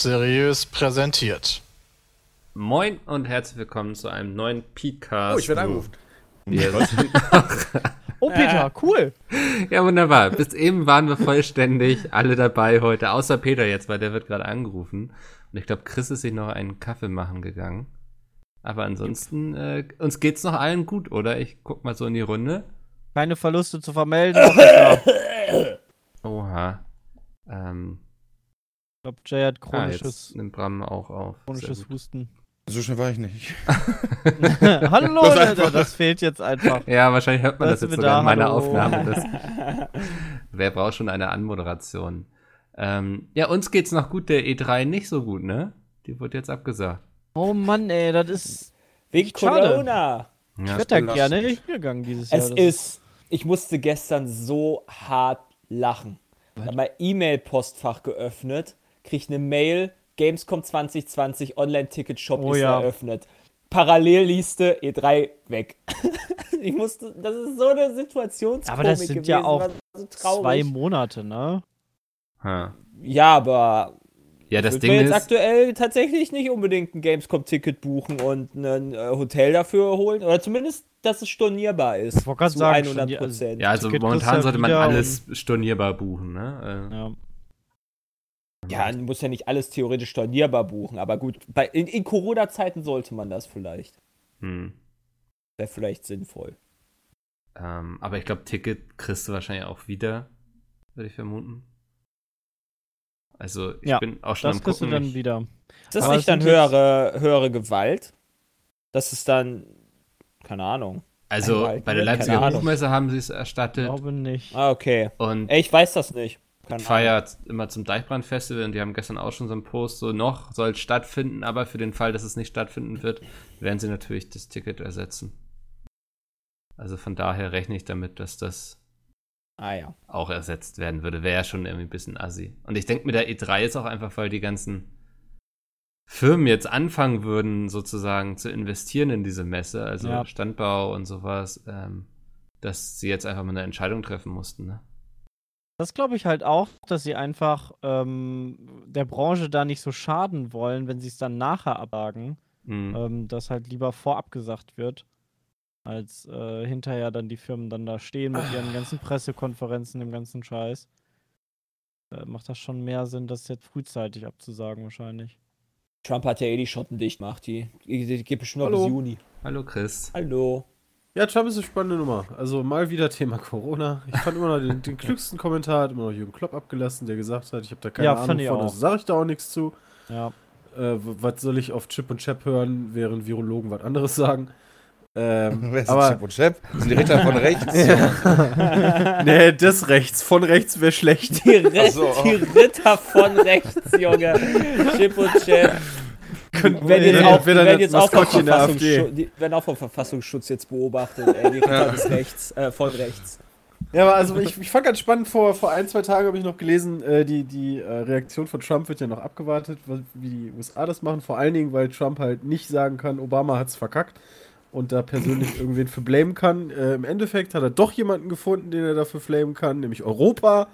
Seriös präsentiert. Moin und herzlich willkommen zu einem neuen Podcast. Oh, ich werde angerufen. Sind Oh, Peter, cool. ja, wunderbar. Bis eben waren wir vollständig alle dabei heute, außer Peter jetzt, weil der wird gerade angerufen. Und ich glaube, Chris ist sich noch einen Kaffee machen gegangen. Aber ansonsten, äh, uns geht's noch allen gut, oder? Ich guck mal so in die Runde. Keine Verluste zu vermelden. ich ja. Ich glaube, Jay hat ah, chronisches, jetzt nimmt Bram auch auf. Chronisches. Husten. So schnell war ich nicht. Hallo, Das Alter, das fehlt jetzt einfach. Ja, wahrscheinlich hört man Da das jetzt sogar da, in meiner hallo. Aufnahme. Das, wer braucht schon eine Anmoderation? Ähm, ja, uns geht's noch gut, der E3 nicht so gut, ne? Die wird jetzt abgesagt. Oh Mann, ey, das ist. Wegen. Corona. Ja, Ich hätte da gerne hingegangen dieses Jahr. Es ist, ich musste gestern so hart lachen. Ich habe mein E-Mail-Postfach geöffnet, krieg eine Mail, Gamescom 2020 Online-Ticket-Shop Oh ist ja. eröffnet. Parallelliste E3 weg. ich musste, das ist so eine Situationskomik Aber das sind gewesen, ja auch so zwei. Monate, ne? Ha. Ja, aber ja das ich Ding will jetzt ist, aktuell tatsächlich nicht unbedingt ein Gamescom-Ticket buchen und ein äh, Hotel dafür holen. Oder zumindest, dass es stornierbar ist. Ich wollte gerade zu sagen, 100 stornier- Prozent. ja, also Ticket momentan sollte man alles stornierbar buchen, ne? Äh, Ja. Ja, man muss ja nicht alles theoretisch stornierbar buchen, aber gut, bei, in, in Corona-Zeiten sollte man das vielleicht. Hm. Wäre vielleicht sinnvoll. Ähm, aber ich glaube, Ticket kriegst du wahrscheinlich auch wieder, würde ich vermuten. Also, ich Ja, bin auch schon Das am kriegst du dann ich- wieder. Ist das Aber nicht dann höhere, höhere Gewalt? Das ist dann, keine Ahnung. Also, bei der Leipziger. Buchmesse haben sie es Ich erstattet glaube nicht. Ah, okay. und Ey, ich weiß das nicht. Keine Ahnung. feiert immer zum Deichbrand-Festival und die haben gestern auch schon so einen Post, so noch soll es stattfinden, aber für den Fall, dass es nicht stattfinden wird, werden sie natürlich das Ticket ersetzen. Also von daher rechne ich damit, dass das Ah ja. auch ersetzt werden würde. Wäre ja schon irgendwie ein bisschen assi. Und ich denke mir, der E3 ist auch einfach, weil die ganzen Firmen jetzt anfangen würden, sozusagen zu investieren in diese Messe, also Ja. Standbau und sowas, ähm, dass sie jetzt einfach mal eine Entscheidung treffen mussten. Ne? Das glaube ich halt auch, dass sie einfach ähm, der Branche da nicht so schaden wollen, wenn sie es dann nachher absagen, Mhm. ähm, dass halt lieber vorab gesagt wird, als äh, hinterher dann die Firmen dann da stehen mit ihren ganzen Pressekonferenzen, dem ganzen Scheiß. Äh, macht das schon mehr Sinn, das jetzt frühzeitig abzusagen wahrscheinlich. Trump hat ja eh die Schotten dicht gemacht. Die, die, die geht bestimmt noch bis Juni. Hallo Chris. Hallo. Ja, Trump ist eine spannende Nummer. Also mal wieder Thema Corona. Ich fand immer noch den, den klügsten Kommentar, hat immer noch Jürgen Klopp abgelassen, der gesagt hat, ich habe da keine Ja, Ahnung fand ich von, auch. also sage ich da auch nichts zu. Ja. Äh, was soll ich auf Chip und Chap hören, während Virologen was anderes sagen? Ähm, Wer ist aber Chip und Chap? Das sind die Ritter von rechts. nee, das rechts, von rechts wäre schlecht. Die, Ri Ach so. die Ritter von rechts, Junge. Chip und Chap. Können- werden jetzt auch, werden jetzt auch vom Maskottchen der AfD? Verfassungsschutz, die werden auch vom Verfassungsschutz jetzt beobachtet, ey, die Ritter des Rechts, äh, von rechts. Ja, aber also ich, ich fand ganz spannend, vor, vor ein, zwei Tagen habe ich noch gelesen, äh, die, die äh, Reaktion von Trump wird ja noch abgewartet, wie die USA das machen. Vor allen Dingen, weil Trump halt nicht sagen kann, Obama hat's verkackt und da persönlich irgendwen für blamen kann. Äh, Im Endeffekt hat er doch jemanden gefunden, den er dafür flamen kann, nämlich Europa.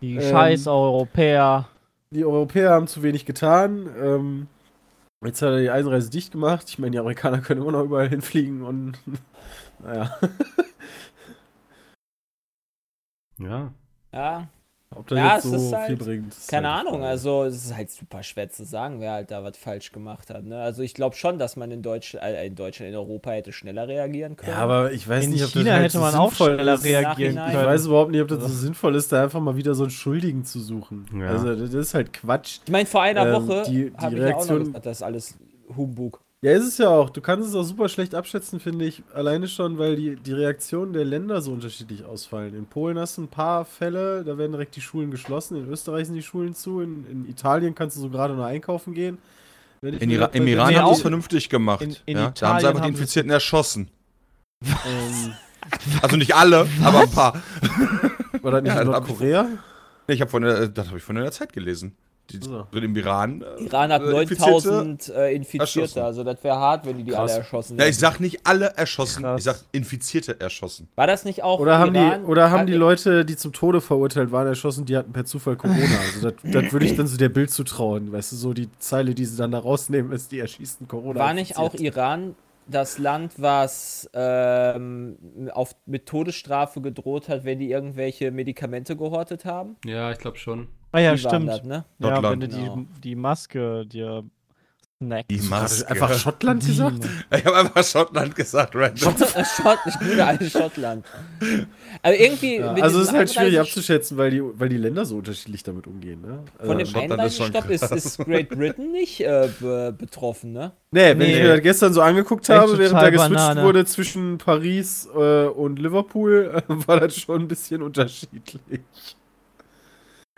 Die Ähm, scheiß Europäer. Die Europäer haben zu wenig getan. Ähm, jetzt hat er die Einreise dicht gemacht. Ich meine, die Amerikaner können immer noch überall hinfliegen und naja, Ja. Ja, ob das Ja, jetzt es so ist halt- viel bringt. ist keine halt Ahnung, Frage. also es ist halt super schwer zu sagen, wer halt da was falsch gemacht hat. Ne? Also ich glaube schon, dass man in Deutschland, äh, in Deutschland, in Europa hätte schneller reagieren können. Ja, aber ich weiß In nicht, ob China das halt hätte so man auch sinnvoll schneller ist. reagieren Nachhinein. Ich können. weiß überhaupt nicht, ob das so sinnvoll ist, da einfach mal wieder so einen Schuldigen zu suchen. Ja. Also, das ist halt Quatsch. ich meine, vor einer Ähm, Woche die- die habe ich ja auch Reaktion- noch gesagt, das ist alles Humbug. Ja, ist es ja auch. Du kannst es auch super schlecht abschätzen, finde ich. Alleine schon, weil die, die Reaktionen der Länder so unterschiedlich ausfallen. In Polen hast du ein paar Fälle, da werden direkt die Schulen geschlossen. In Österreich sind die Schulen zu. In, in Italien kannst du so gerade noch einkaufen gehen. Wenn ich In Im Iran Nee, haben sie auch- es vernünftig gemacht. in- in ja? Da haben sie einfach die haben Infizierten erschossen. Ähm, Also nicht alle, aber ein paar. war das nicht Ja, in das hab ich- habe von der, das habe ich von der Zeit gelesen. Die So. sind im Iran. äh, Iran hat äh, Infizierte. 9000 äh, Infizierte, also das wäre hart, wenn die die Krass. alle erschossen Ja, ich hätten. sag nicht alle erschossen, Krass. ich sag Infizierte erschossen. War das nicht auch Oder haben, Iran? die, oder haben die Hat- Leute, die zum Tode verurteilt waren, erschossen, die hatten per Zufall Corona. Also das, würde ich dann so der Bild zutrauen. Weißt du, so die Zeile, die sie dann da rausnehmen, ist, die erschießen Corona. War nicht auch. Iran das Land, was ähm, auf, mit Todesstrafe gedroht hat, wenn die irgendwelche Medikamente gehortet haben? Ja, ich glaube schon. Ah ja, Die stimmt. Das, ne? Ja, wenn du Genau. die, die Maske dir snackst. Die Hast Maske. du einfach Schottland gesagt? Ich habe einfach Schottland gesagt, random. Schott, ich würde alle Schottland. Aber irgendwie. Ja, also es ist halt schwierig abzuschätzen, weil die, weil die Länder so unterschiedlich damit umgehen. Ne? Von dem Also, Schottland ist schon Einreisestopp ist, krass. ist Great Britain nicht äh, be betroffen, ne? nee, wenn Nee. ich mir das gestern so angeguckt habe, während da geswitcht Banane. wurde zwischen Paris äh, und Liverpool, äh, war das schon ein bisschen unterschiedlich.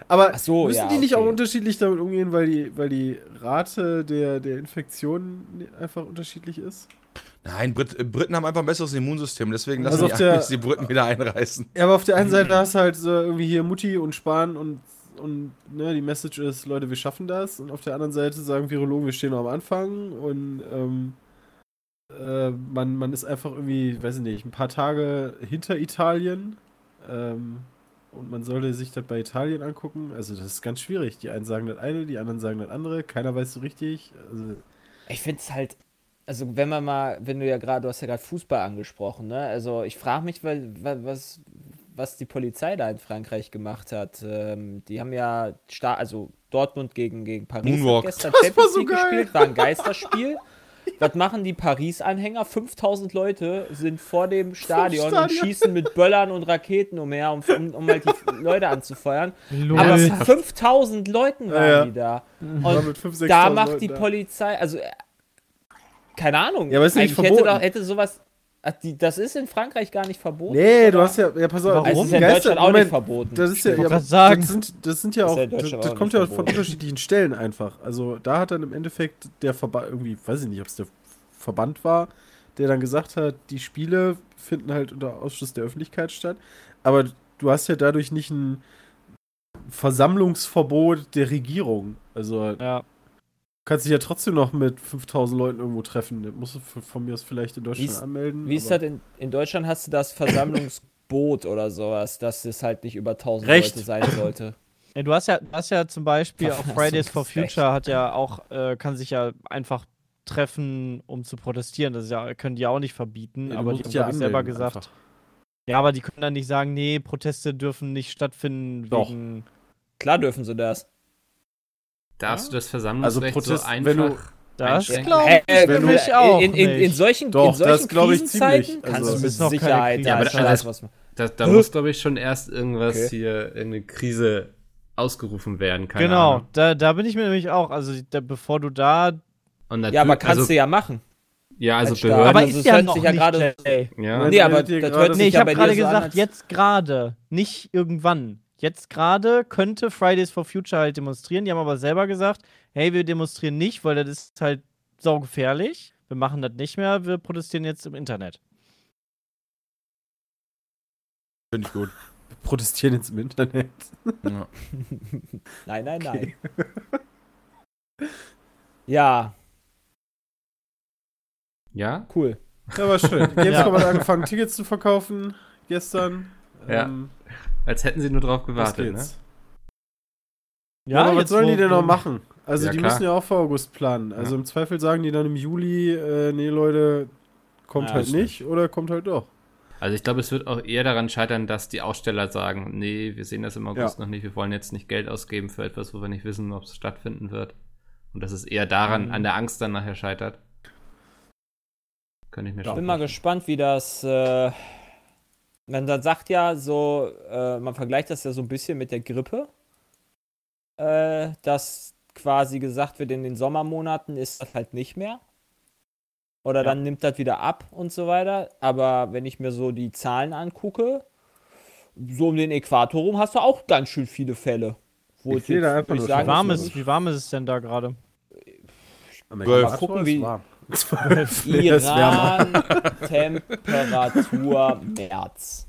Aber Ach so, müssen ja, die nicht okay. auch unterschiedlich damit umgehen, weil die, weil die Rate der, der Infektion einfach unterschiedlich ist? Nein, Brit äh, Briten haben einfach ein besseres Immunsystem, deswegen lassen Also die der- die Briten wieder einreißen. Ja, aber auf der einen Seite hast du halt so irgendwie hier Mutti und Spahn und, und ne, die Message ist, Leute, wir schaffen das. Und auf der anderen Seite sagen Virologen, wir stehen noch am Anfang und ähm, äh, man, man ist einfach irgendwie, weiß ich nicht, ein paar Tage hinter Italien. Ähm, und man sollte sich das bei Italien angucken. Also das ist ganz schwierig. Die einen sagen das eine, die anderen sagen das andere. Keiner weiß so richtig. Also, Ich finde es halt, also wenn man mal, wenn du ja gerade, du hast ja gerade Fußball angesprochen, ne? Also ich frage mich, weil, weil, was, was die Polizei da in Frankreich gemacht hat. Ähm, die haben ja, sta also Dortmund gegen, gegen Paris Moonwalk. gestern Das war Champions so League geil. gespielt, war ein Geisterspiel. Was machen die Paris-Anhänger? 5000 Leute sind vor dem Stadion, und Stadion. schießen mit Böllern und Raketen umher, um, um, um halt die Leute anzufeuern. Lol. Aber 5000 Leuten waren Ja, ja. die da. war Und mit 5.000, da 6.000 macht Leuten die. Polizei, also äh, keine Ahnung. Ja, aber ist nicht Eigentlich hätte, verboten. doch, hätte sowas. Ach, Die, das ist in Frankreich gar nicht verboten. Nee, du oder? hast ja, ja, pass auf, Warum? Also ist ja in Geister- Deutschland auch Moment, nicht verboten. Das ist ja, ja sagen. Das sind, das sind ja Ist auch, das, das auch kommt ja von verboten. unterschiedlichen Stellen einfach. Also da hat dann im Endeffekt der Verband irgendwie, weiß ich nicht, ob es der Verband war, der dann gesagt hat, die Spiele finden halt unter Ausschluss der Öffentlichkeit statt. Aber du hast ja dadurch nicht ein Versammlungsverbot der Regierung. Also Ja. Kannst dich ja trotzdem noch mit 5000 Leuten irgendwo treffen. Das musst du von mir aus vielleicht in Deutschland Wie ist- anmelden. Wie ist das in, in Deutschland hast du das Versammlungsboot oder sowas, dass es halt nicht über 1000 Recht. Leute sein sollte. Ja, du hast ja, du hast ja zum Beispiel auch Fridays for. Future hat ja auch, äh, kann sich ja einfach treffen, um zu protestieren. Das ist ja, können die ja auch nicht verbieten, Ja, aber die haben ja selber gesagt. einfach. Ja, aber die können dann nicht sagen, nee, Proteste dürfen nicht stattfinden Doch. wegen. Klar dürfen sie das. Darfst Ja? du das Versammlungsrecht Also Protest- so einfach wenn du- Das einschränken? glaube ich du- nämlich auch. in, in, in solchen, Doch, in solchen das glaub ich Krisenzeiten ziemlich. kannst Also, du es mit ist noch keine Sicherheit da Ja, aber entscheiden, das- was Da, da muss, glaube ich, schon erst irgendwas Okay. hier, irgendeine Krise ausgerufen werden. Keine genau, Ahnung. da, da bin ich mir nämlich auch. Also, da, bevor du da. Und Ja, aber kannst also, du ja machen. Ja, also. Behörden. Aber also ist es ja hört noch sich ja nicht gerade. ja. Nee, aber das hört Nee, ich ja habe gerade gesagt, jetzt gerade, nicht irgendwann. Jetzt gerade könnte Fridays for Future halt demonstrieren. Die haben aber selber gesagt, hey, wir demonstrieren nicht, weil das ist halt saugefährlich. Wir machen das nicht mehr, wir protestieren jetzt im Internet. Finde ich gut. Protestieren jetzt im Internet. Ja. Nein, nein, Okay. nein. Ja, ja? cool. Ja, war schön. Gamescom Ja. hat angefangen, Tickets zu verkaufen gestern. Ja. Ähm, Als hätten sie nur drauf gewartet, ne? Ja, aber was jetzt, sollen die denn noch machen? Also Ja, die klar. müssen ja auch für August planen. Also Ja. im Zweifel sagen die dann im Juli, äh, nee Leute, kommt Ja, halt nicht oder kommt halt doch. Also ich glaube, es wird auch eher daran scheitern, dass die Aussteller sagen, nee, wir sehen das im August noch nicht, wir wollen jetzt nicht Geld ausgeben für etwas, wo wir nicht wissen, ob es stattfinden wird. Und dass es eher daran, Mhm. an der Angst dann nachher scheitert. Könnte ich mir Ja. schon bin mal gespannt, wie das. Äh, man dann sagt ja so, äh, man vergleicht das ja so ein bisschen mit der Grippe, äh, dass quasi gesagt wird, in den Sommermonaten ist das halt nicht mehr. Oder ja. dann nimmt das wieder ab und so weiter. Aber wenn ich mir so die Zahlen angucke, so um den Äquator rum hast du auch ganz schön viele Fälle. Wo ich sehe da einfach nur wie, warm ist, ist es denn da gerade? Mal gucken, wie, warm. 12. Iran, Temperatur März.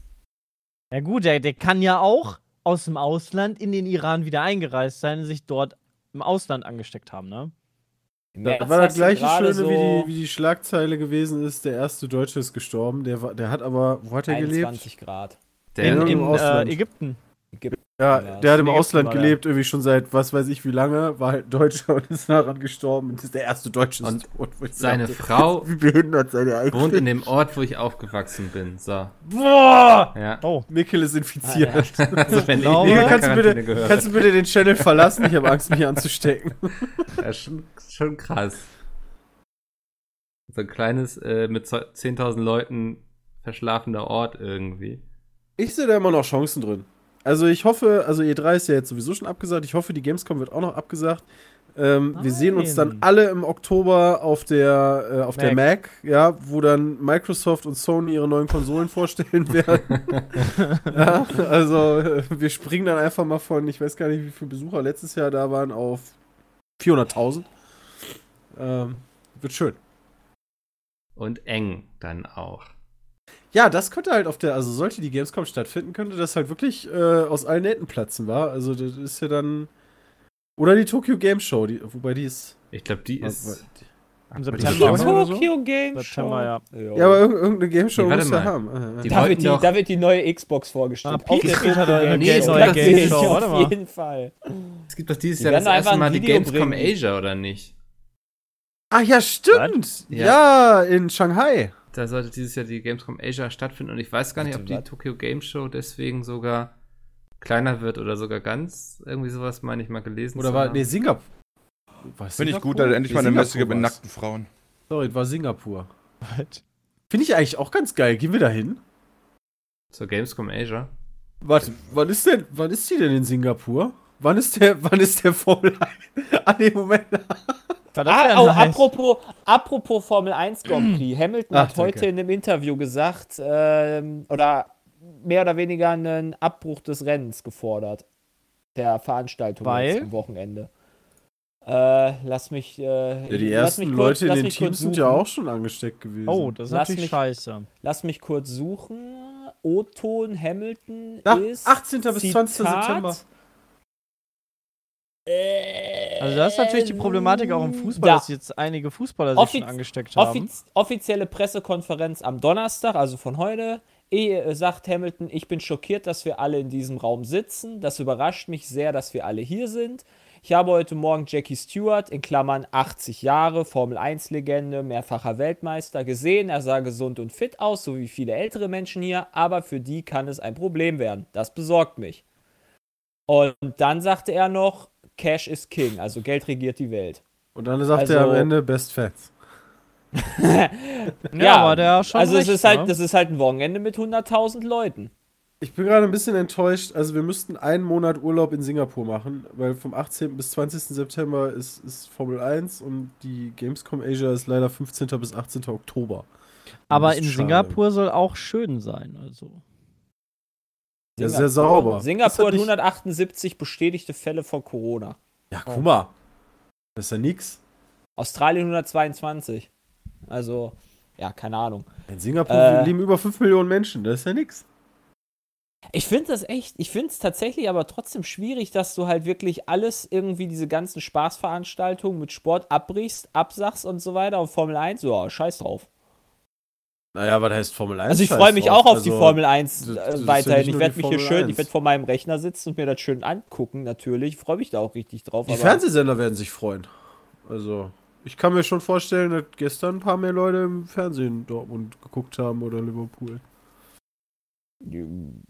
Ja gut, der, der kann ja auch aus dem Ausland in den Iran wieder eingereist sein und sich dort im Ausland angesteckt haben, ne? Das war das gleiche Schöne, so wie, die, wie, die, Schlagzeile gewesen ist, der erste Deutsche ist gestorben, der, der hat aber, wo hat er gelebt? 20 Grad. Der in, in äh, Ägypten. Ja, Ja, der hat im Ausland gelebt, irgendwie schon seit was weiß ich wie lange, war halt Deutscher und ist daran gestorben und ist der erste Deutsche Und ich seine dachte, Frau Wie behindert seine eigentlich? wohnt in dem Ort, wo ich aufgewachsen bin. So. Boah! Ja. Oh, Mikkel ist infiziert. Also wenn glaube- ich Mikkel, kannst du, bitte, gehört. kannst du bitte den Channel verlassen? Ich habe Angst, mich anzustecken. Das ist schon, schon krass. So ein kleines, äh, mit zo- 10.000 Leuten verschlafener Ort irgendwie. Ich sehe da immer noch Chancen drin. Also ich hoffe, also E3 ist ja jetzt sowieso schon abgesagt. Ich hoffe, die Gamescom wird auch noch abgesagt. Ähm, wir sehen uns dann alle im Oktober auf der, äh, auf der Mac. Mac, ja, wo dann Microsoft und Sony ihre neuen Konsolen vorstellen werden. ja, also äh, wir springen dann einfach mal von, ich weiß gar nicht, wie viele Besucher letztes Jahr da waren, auf 400.000. Ähm, wird schön. Und eng dann auch. Ja, das könnte halt auf der, also sollte die Gamescom stattfinden, könnte das halt wirklich äh, aus allen Nähten platzen, war. Also das ist ja dann. Oder die Tokyo Game Show, die, wobei die ist. Ich glaube, die ist. Im die September. ist ne? oder so? Tokyo Game September, ja. Show. Ja, aber irg irgendeine Game Show muss ja mal. haben. Äh, Die da, wird die, da wird die neue Xbox vorgestellt. Ah, Street hat eine Nee, Show. neue Game Show, Auf warte mal. jeden Fall. Es gibt doch dieses Die Jahr das erste einfach Mal die Gamescom bringen. Asia, oder nicht? Ah ja, stimmt. Ja. Ja. in Shanghai. Da sollte dieses Jahr die Gamescom Asia stattfinden und ich weiß gar nicht, ob die Tokyo Game Show deswegen sogar kleiner wird oder sogar ganz. Irgendwie sowas meine ich mal gelesen. Oder war. Nee, Singapur. Finde ich gut, es endlich Nee, mal eine Messe gibt mit nackten Frauen. Sorry, war Singapur. Was? Finde ich eigentlich auch ganz geil. Gehen wir da hin? Zur Gamescom Asia. Warte, wann ist denn, wann ist die denn in Singapur? Wann ist der, wann ist der 1? Ah, nee, Moment. Ah, oh, nice? apropos, apropos Formel 1 Grand Prix. Hamilton Ach, hat heute danke. in einem Interview gesagt, ähm, oder mehr oder weniger einen Abbruch des Rennens gefordert. Der Veranstaltung Weil? am Wochenende. Äh, lass mich. Äh, Ja, die lass ersten mich Leute in den kurz Teams sind ja suchen. auch schon angesteckt gewesen. Oh, das ist Lass natürlich mich- scheiße. Lass mich kurz suchen. O-Ton Hamilton Ja, ist. 18. bis 20. Zitat, September. Also das ist natürlich die Problematik auch im Fußball, da- dass jetzt einige Fußballer sich schon Offiz- angesteckt haben. Offiz offizielle Pressekonferenz am Donnerstag, also von heute. Eh, sagt Hamilton, ich bin schockiert, dass wir alle in diesem Raum sitzen. Das überrascht mich sehr, dass wir alle hier sind. Ich habe heute Morgen Jackie Stewart, in Klammern 80 Jahre, Formel 1-Legende, mehrfacher Weltmeister, gesehen. Er sah gesund und fit aus, so wie viele ältere Menschen hier, aber für die kann es ein Problem werden. Das besorgt mich. Und dann sagte er noch, Cash is King, also Geld regiert die Welt. Und dann sagt Also- er am Ende Best Fans. ja, aber der schon Also recht, es ist halt, ne? das ist halt ein Wochenende mit 100.000 Leuten. Ich bin gerade ein bisschen enttäuscht. Also wir müssten einen Monat Urlaub in Singapur machen, weil vom 18. bis 20. September ist, ist Formel 1 und die Gamescom Asia ist leider 15. bis 18. Oktober. aber in schade. Singapur soll auch schön sein. Also. Ja, sehr sauber. Singapur hat hat nicht- 178 bestätigte Fälle von Corona. Ja, guck mal. Das ist ja nix. Australien 122. Also, ja, keine Ahnung. In Singapur Äh. leben über 5 Millionen Menschen. Das ist ja nix. Ich finde das echt, ich finde es tatsächlich aber trotzdem schwierig, dass du halt wirklich alles irgendwie, diese ganzen Spaßveranstaltungen mit Sport abbrichst, absagst und so weiter. Und Formel 1, ja, scheiß drauf. Naja, was heißt Formel 1? Also ich freue mich auch auf die Also, Formel 1 das- äh, ist weiterhin. ich werde die mich hier schön, 1. ich werde vor meinem Rechner sitzen und mir das schön angucken, natürlich. Ich freue mich da auch richtig drauf. Die Fernsehsender werden sich freuen. Also, ich kann mir schon vorstellen, dass gestern ein paar mehr Leute im Fernsehen Dortmund geguckt haben oder Liverpool.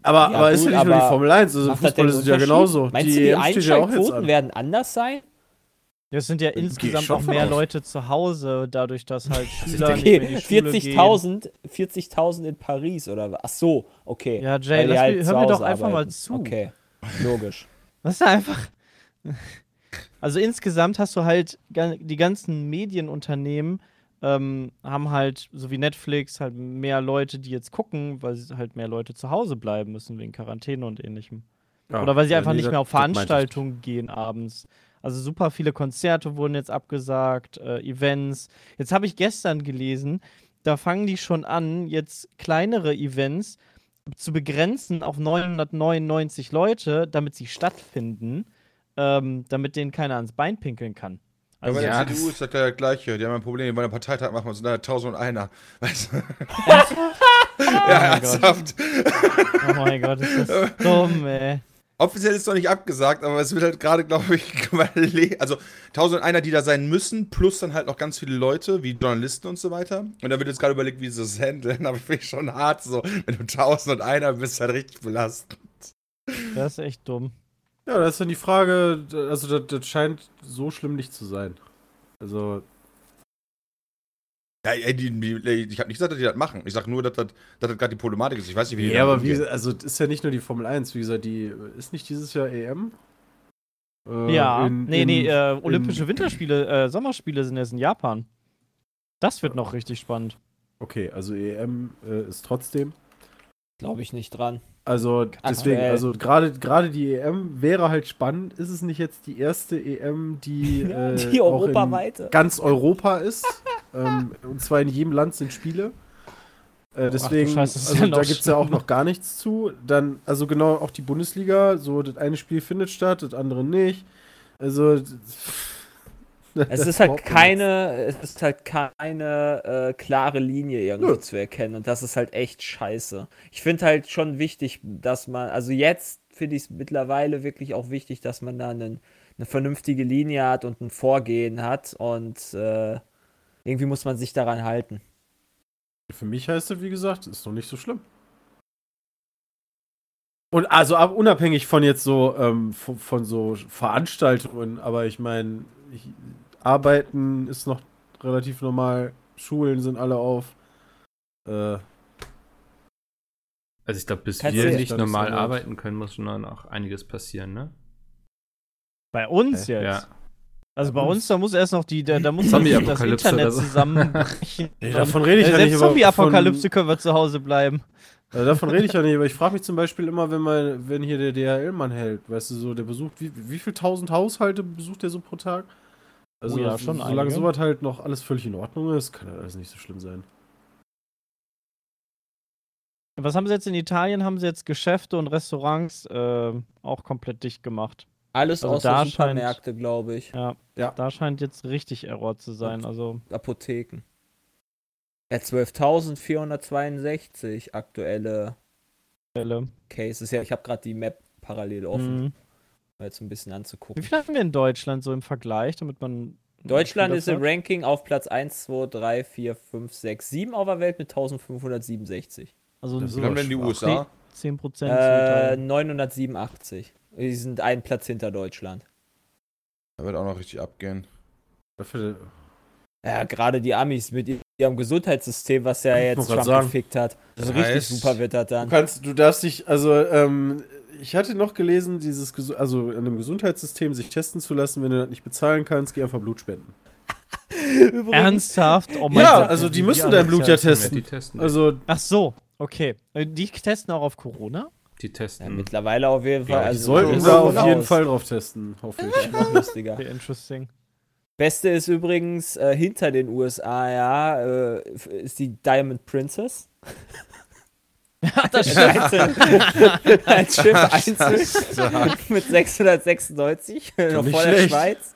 Aber, Ja, aber ist gut, ja nicht nur die Formel 1, also Fußball ist ja genauso. Meinst die du, die Einschaltquoten werden anders sein? Ja, es sind ja ich insgesamt auch mehr aus. Leute zu Hause, dadurch, dass halt Schüler nicht Okay, mehr in die Schule gehen. 40.000 40.000 in Paris oder was? Ach so, okay. Ja, Jay, lass halt hör mir doch einfach mal arbeiten. zu. Okay, logisch. Das ist einfach. Also insgesamt hast du halt die ganzen Medienunternehmen ähm, haben halt, so wie Netflix, halt mehr Leute, die jetzt gucken, weil sie halt mehr Leute zu Hause bleiben müssen wegen Quarantäne und ähnlichem. Ja, Oder weil sie einfach nicht mehr auf. Veranstaltungen gehen abends. Also super viele Konzerte wurden jetzt abgesagt, äh, Events. Jetzt habe ich gestern gelesen, da fangen die schon an, jetzt kleinere Events zu begrenzen auf 999 Leute, damit sie stattfinden. ähm, damit denen keiner ans Bein pinkeln kann. Ja, bei Also, der ja, CDU das- ist das ja das Gleiche. Die haben ein Problem, bei der Parteitag machen wir so eine 1001er. Weißt du? Oh ja, mein Gott. ernsthaft. oh mein Gott, ist das dumm, ey. Offiziell ist es noch nicht abgesagt, aber es wird halt gerade, glaube ich, überlegt. Also 1001er, die da sein müssen, plus dann halt noch ganz viele Leute, wie Journalisten und so weiter. Und da wird jetzt gerade überlegt, wie sie das handeln. Aber finde ich schon hart so. Wenn du 1001er bist, halt richtig belastend. Das ist echt dumm. Ja, da ist dann die Frage, also das, das scheint so schlimm nicht zu sein. Also, Ja, ich habe nicht gesagt, dass die das machen. Ich sage nur, dass das, gerade die Problematik ist. Ich weiß nicht, wie die ja, aber wie, also das ist ja nicht nur die Formel 1, wie gesagt, die ist nicht dieses Jahr EM. Äh, ja, in- nee, in- nee, äh, in- Olympische Winterspiele, äh, Sommerspiele sind jetzt in Japan. Das wird noch richtig spannend. Okay, also EM äh, ist trotzdem. Glaube ich nicht dran. Also deswegen, also gerade gerade die EM wäre halt spannend. Ist es nicht jetzt die erste EM, die, äh, die auch in europaweite. ganz Europa ist? Ähm, und zwar in jedem Land sind Spiele. Äh, deswegen, Scheiße, das ist also ja da gibt es ja auch noch gar nichts zu. Dann, also genau auch die Bundesliga, so das eine Spiel findet statt, das andere nicht. Also Es ist halt keine, es ist halt keine äh, klare Linie irgendwie Nö. zu erkennen und das ist halt echt scheiße. Ich finde halt schon wichtig, dass man, also jetzt finde ich es mittlerweile wirklich auch wichtig, dass man da einen, eine vernünftige Linie hat und ein Vorgehen hat und äh, irgendwie muss man sich daran halten. Für mich heißt es, wie gesagt, ist noch nicht so schlimm. Und also ab, unabhängig von jetzt so ähm, von, von so Veranstaltungen, aber ich meine, Arbeiten ist noch relativ normal, Schulen sind alle auf. Äh, Also ich glaube, bis Kannst wir nicht normal arbeiten können, muss schon noch einiges passieren, ne? Bei uns Hä? jetzt. Ja. Also bei uns? da muss erst noch die, da, da muss das Internet zusammenbrechen. nee, davon rede ich Äh, ja Selbst nicht. Zombie-Apokalypse können wir zu Hause bleiben. Also davon rede ich ja nicht, aber ich frage mich zum Beispiel immer, wenn man, wenn hier der DHL-Mann hält, weißt du, so, der besucht, wie, wie viel tausend Haushalte besucht der so pro Tag? Also, Oh ja, so- schon solange einige. sowas halt noch alles völlig in Ordnung ist, kann das alles nicht so schlimm sein. Was haben sie jetzt in Italien? Haben sie jetzt Geschäfte und Restaurants äh, auch komplett dicht gemacht. Alles Also außer da Supermärkte, glaube ich. Ja, Ja. da scheint jetzt richtig Error zu sein. Also Apotheken. Ja, 12.462 aktuelle Fälle. Cases. Ja, ich habe gerade die Map parallel offen, Mhm. mal jetzt ein bisschen anzugucken. Wie viel haben wir in Deutschland so im Vergleich, damit man. Deutschland ist im? Ranking auf Platz 1, 2, 3, 4, 5, 6, 7 auf der Welt mit 1567. Also Das Wie haben denn die schwach. USA? 10 Prozent. Äh, 987. Die sind einen Platz hinter Deutschland. Da wird auch noch richtig abgehen. Dafür, Ja, gerade die Amis mit ihrem Gesundheitssystem, was ja jetzt Trump sagen. gefickt hat. Also Das richtig heißt- super wird das Du dann. kannst, du darfst dich, also, ähm, ich hatte noch gelesen, dieses, also in einem Gesundheitssystem sich testen zu lassen, wenn du das nicht bezahlen kannst, geh einfach Blut spenden. Ernsthaft? Oh mein Ja, Gott, also die wie müssen dein Blut ja testen. die testen. Also, Ach so, okay. Äh, Die testen auch auf Corona? Die testen. Ja, mittlerweile auf jeden Fall. Ja, Also sollten so da auf aus. jeden Fall drauf testen, hoffe ich. Noch lustiger. Interesting. Beste ist übrigens äh, hinter den USA, ja, äh, ist die Diamond Princess. das Einzeln, als Schiff einzeln mit 696 noch vor der. Schweiz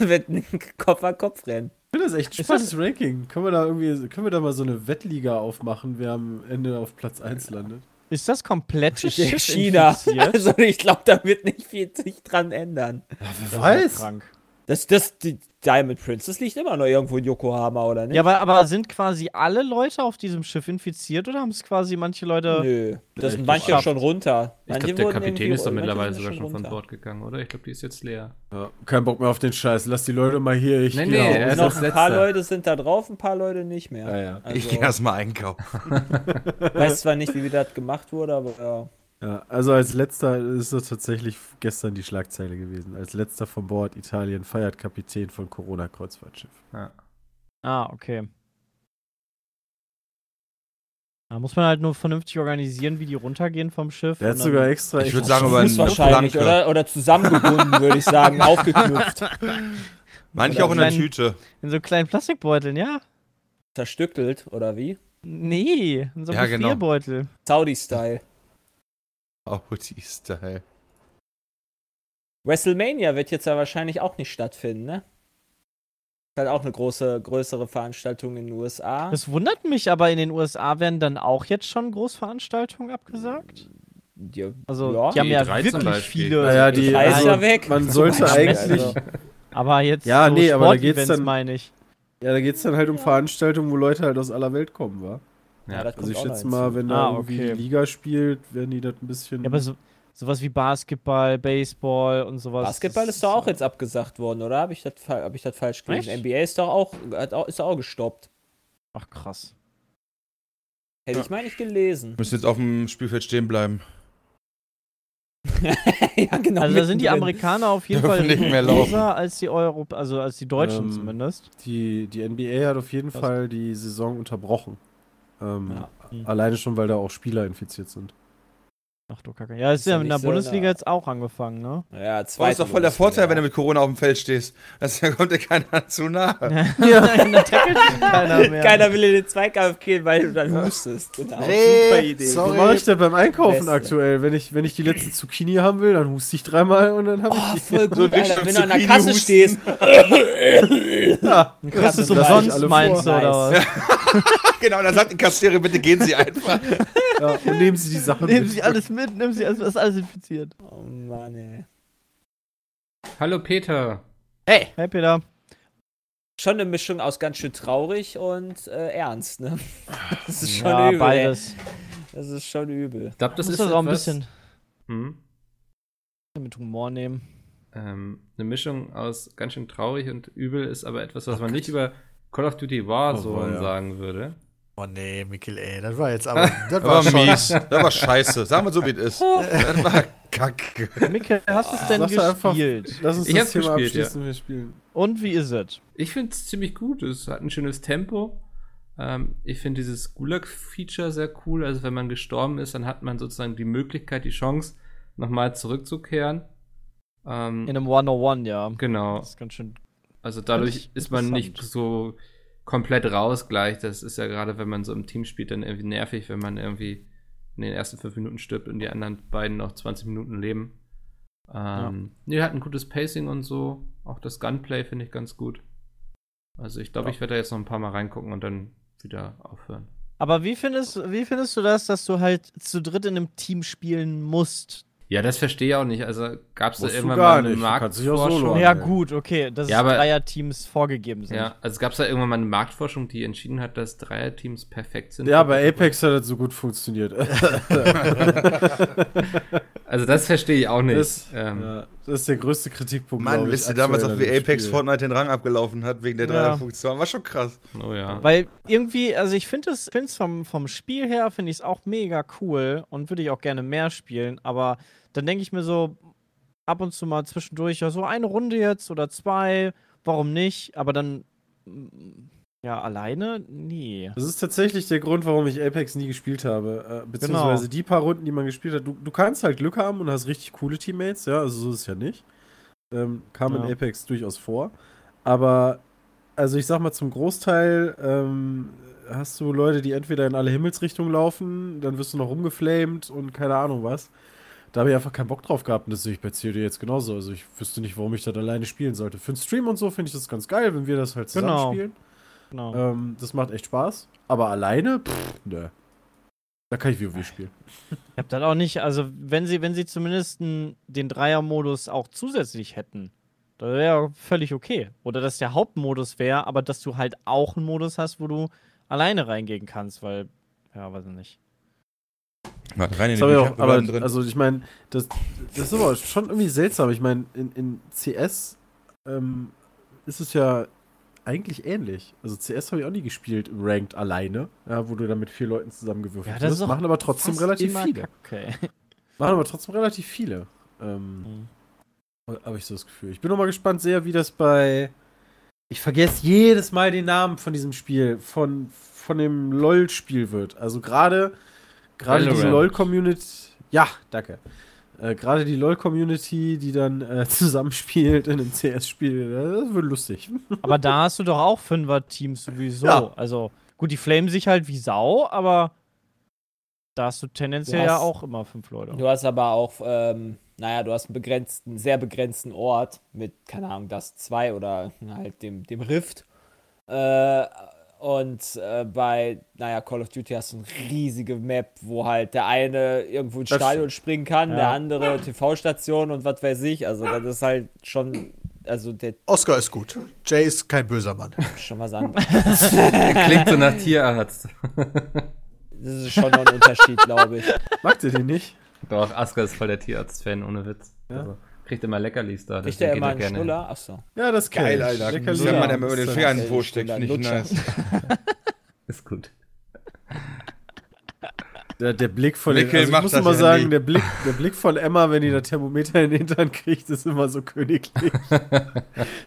mit einem Kopf an Kopf rennen. Ich finde das echt ein spannendes Ranking. Können wir da irgendwie, können wir da mal so eine Wettliga aufmachen, wer am Ende auf Platz 1 landet? Ist das komplette Schiff China. Also ich glaube, da wird nicht viel sich dran ändern. Wer Das ist ja krank. Das, das, die Diamond Princess liegt immer noch irgendwo in Yokohama, oder nicht? Ja, aber, aber sind quasi alle Leute auf diesem Schiff infiziert oder haben es quasi manche Leute. Nö, das ich sind manche geschafft. schon runter. Ich Manche glaube, der Kapitän ist doch mittlerweile sogar schon von runter. Bord gegangen, oder? Ich glaube, die ist jetzt leer. Ja, kein Bock mehr auf den Scheiß. Lass die Leute mal hier. Ich Nee, nee, ist Noch ein paar. Leute sind da drauf, ein paar Leute nicht mehr. Ja, ja. Also, Ich gehe erstmal einkaufen. weiß zwar nicht, wie das gemacht wurde, aber ja. Ja, also als letzter ist es tatsächlich gestern die Schlagzeile gewesen. Als letzter von Bord Italien feiert Kapitän von Corona-Kreuzfahrtschiff. Ja. Ah, okay. Da muss man halt nur vernünftig organisieren, wie die runtergehen vom Schiff. Der hat sogar extra. Ich würd extra- sagen, aber Fuß eine wahrscheinlich, oder? Oder zusammengebunden, würde ich sagen, aufgeknüpft. Manche Oder auch in der Tüte. In so kleinen Plastikbeuteln, ja? Zerstückelt, oder wie? Nee, in so einem Ja, genau. Saudi-Style. Oh, die Style. WrestleMania wird jetzt ja wahrscheinlich auch nicht stattfinden, ne? Ist halt auch eine große, größere Veranstaltung in den USA. Das wundert mich, aber in den USA werden dann auch jetzt schon Großveranstaltungen abgesagt? Ja, Also, ja. die haben ja E3 zum wirklich viele. Naja, die, Preis also, ja weg. man sollte Also, eigentlich, aber jetzt Ja, so nee, aber da geht's dann- meine ich. ja, da geht's dann halt um Veranstaltungen, wo Leute halt aus aller Welt kommen, wa? Ja, das Also ich schätze mal, wenn da Ah, irgendwie okay. die Liga spielt, werden die das ein bisschen. Ja, aber so, sowas wie Basketball, Baseball und sowas. Basketball ist doch auch jetzt abgesagt worden, oder? Habe ich das hab ich das falsch gelesen? NBA ist doch auch, hat auch, ist doch auch gestoppt. Ach, krass. Hätte ich mal nicht gelesen. Müssen jetzt auf dem Spielfeld stehen bleiben. ja, genau. Also da sind die. Amerikaner auf jeden Fall nicht mehr größer als die Europa, also als die Deutschen Ähm, zumindest. die, die NBA hat auf jeden Was? Fall die Saison unterbrochen. Ähm, Ja. Alleine schon, weil da auch Spieler infiziert sind. Ach du Kacke. Ja, ist Ist ja in der so, Bundesliga jetzt auch angefangen, ne? Ja, Das zweite ist doch voll der. Vorteil, wenn du mit Corona auf dem Feld stehst. Das, da kommt dir keiner zu nahe. ja. keiner mehr. Keiner will in den Zweikampf gehen, weil du dann hustest. Genau. Hey, Super Idee. sorry. Was mache ich denn beim Einkaufen Beste. aktuell? Wenn ich, wenn ich die letzte Zucchini haben will, dann huste ich dreimal und dann habe Oh, ich die. voll gut, richtig Alter. Wenn du an der Kasse husten. stehst. Ja, Dann kriegst du es Das umsonst, meinst du, vor. oder was? genau, dann sagt die Kassiererin, bitte gehen Sie einfach. ja, und nehmen Sie die Sachen Nehmen mit. Sie alles mit, nehmen Sie alles, ist alles infiziert. Oh Mann, ey. Hallo Peter. Hey, Hey Peter. schon eine Mischung aus ganz schön traurig und äh, ernst, ne? Das ist schon Ja, übel. beides. Ey. Das ist schon übel. Ich glaube, das Muss ist das auch ein bisschen Hm? mit Humor nehmen. Ähm, eine Mischung aus ganz schön traurig und übel ist aber etwas, was man nicht über Call of Duty Warzone Oh, ja. sagen würde. Oh nee, Mikkel, ey, das war jetzt aber. Das Das war war schon. mies. Das war scheiße. Sagen wir so, wie es ist. Das war kacke. Mikkel, hast du es denn einfach- gespielt? Lass uns Ich das hab's Thema gespielt, abschließen, wir spielen. Und wie ist es? Ich finde es ziemlich gut. Es hat ein schönes Tempo. Ähm, ich finde dieses Gulag-Feature sehr cool. Also wenn man gestorben ist, dann hat man sozusagen die Möglichkeit, die Chance, nochmal zurückzukehren. Ähm, In einem 101, ja. genau. Das ist ganz schön. Also dadurch ist man nicht so komplett raus gleich. Das ist ja gerade, wenn man so im Team spielt, dann irgendwie nervig, wenn man irgendwie in den ersten fünf Minuten stirbt und die anderen beiden noch 20 Minuten leben. Ähm, Nee, hat ein gutes Pacing und so. Auch das Gunplay finde ich ganz gut. Also ich glaube, Ja. ich werde da jetzt noch ein paar Mal reingucken und dann wieder aufhören. Aber wie findest, wie findest du das, dass du halt zu dritt in einem Team spielen musst? Ja, das verstehe ich auch nicht. Also gab es da irgendwann mal eine Marktforschung? Ja, gut, okay, dass Ja, aber- Dreierteams vorgegeben sind. Ja, also gab es da irgendwann mal eine Marktforschung, die entschieden hat, dass Dreierteams perfekt sind. Ja, bei Apex hat das so gut funktioniert. Also das verstehe ich auch nicht. Das, ähm, ja, das ist der größte Kritikpunkt. Mann, wisst ihr damals auch, wie Apex Spiel. Fortnite den Rang abgelaufen hat wegen der Ja. Dreierfunktion? War schon krass. Oh ja. Weil irgendwie, also ich finde es find's vom, vom Spiel her, finde ich es auch mega cool und würde ich auch gerne mehr spielen, aber dann denke ich mir so, ab und zu mal zwischendurch, ja, so eine Runde jetzt oder zwei, warum nicht? Aber dann, mm, ja, alleine? Nee. Das ist tatsächlich der Grund, warum ich Apex nie gespielt habe. Äh, beziehungsweise Genau. die paar Runden, die man gespielt hat. Du, du kannst halt Glück haben und hast richtig coole Teammates, ja, also so ist es ja nicht. Ähm, kam Ja. in Apex durchaus vor. Aber, also ich sag mal, zum Großteil ähm, hast du Leute, die entweder in alle Himmelsrichtungen laufen, dann wirst du noch rumgeflamed und keine Ahnung was. Da habe ich einfach keinen Bock drauf gehabt und das sehe ich bei COD jetzt genauso. Also ich wüsste nicht, warum ich das alleine spielen sollte. Für den Stream und so finde ich das ganz geil, wenn wir das halt zusammen Genau. spielen. Genau. Ähm, das macht echt Spaß. Aber alleine, pff, nö. Da kann ich WoW spielen. Ich hab das auch nicht, also wenn sie, wenn sie zumindest den Dreier-Modus auch zusätzlich hätten, das wäre ja völlig okay. Oder dass der Hauptmodus wäre, aber dass du halt auch einen Modus hast, wo du alleine reingehen kannst, weil, ja, weiß ich nicht. Mal rein in ich Bücher, auch, aber, drin. also ich meine, das, das ist aber schon irgendwie seltsam. Ich meine, in, in CS ähm, ist es ja eigentlich ähnlich. Also CS habe ich auch nie gespielt, im Ranked alleine, ja, wo du dann mit vier Leuten zusammengewürfelt Ja, das wirst. Machen aber trotzdem relativ viele. Ey. Machen aber trotzdem relativ viele. Ähm, Mhm. Habe ich so das Gefühl. Ich bin noch mal gespannt sehr, wie das bei. Ich vergesse jedes Mal den Namen von diesem Spiel, von, von dem LOL-Spiel wird. Also gerade gerade diese. LOL-Community. Ja, danke. Äh, gerade die LOL-Community, die dann äh, zusammenspielt in einem CS-Spiel, das wird lustig. Aber da hast du doch auch Fünfer-Teams sowieso. Ja. Also, gut, die flamen sich halt wie Sau, aber da hast du tendenziell Du ja hast- auch immer fünf Leute. Du hast aber auch ähm, naja, du hast einen begrenzten, sehr begrenzten Ort mit, keine Ahnung, das 2 oder halt dem, dem Rift. Äh, und äh, bei, naja, Call of Duty hast du eine riesige Map, wo halt der eine irgendwo ins Stadion springen kann, Ja. der andere TV-Station und was weiß ich. Also, das ist halt schon, also, der Oscar ist gut. Jay ist kein böser Mann. schon was anderes. Klingt so nach Tierarzt. Das ist schon noch ein Unterschied, glaube ich. Mag ihr den nicht? Doch, Asker ist voll der Tierarzt-Fan, ohne Witz. Ja. Also, kriegt immer Leckerlis da. Kriegt geht immer er einen gerne. Schnuller? Achso. Ja, das kenn Geil, ich. Alter. Lecker So, Lila. wenn man der immer über den Finger ist in den Po steckt, finde ich nice. Ist gut. Der, der Blick von den, Mikkel also ich muss immer sagen, der Blick, der Blick von Emma, wenn die das Thermometer in den Hintern kriegt, ist immer so königlich.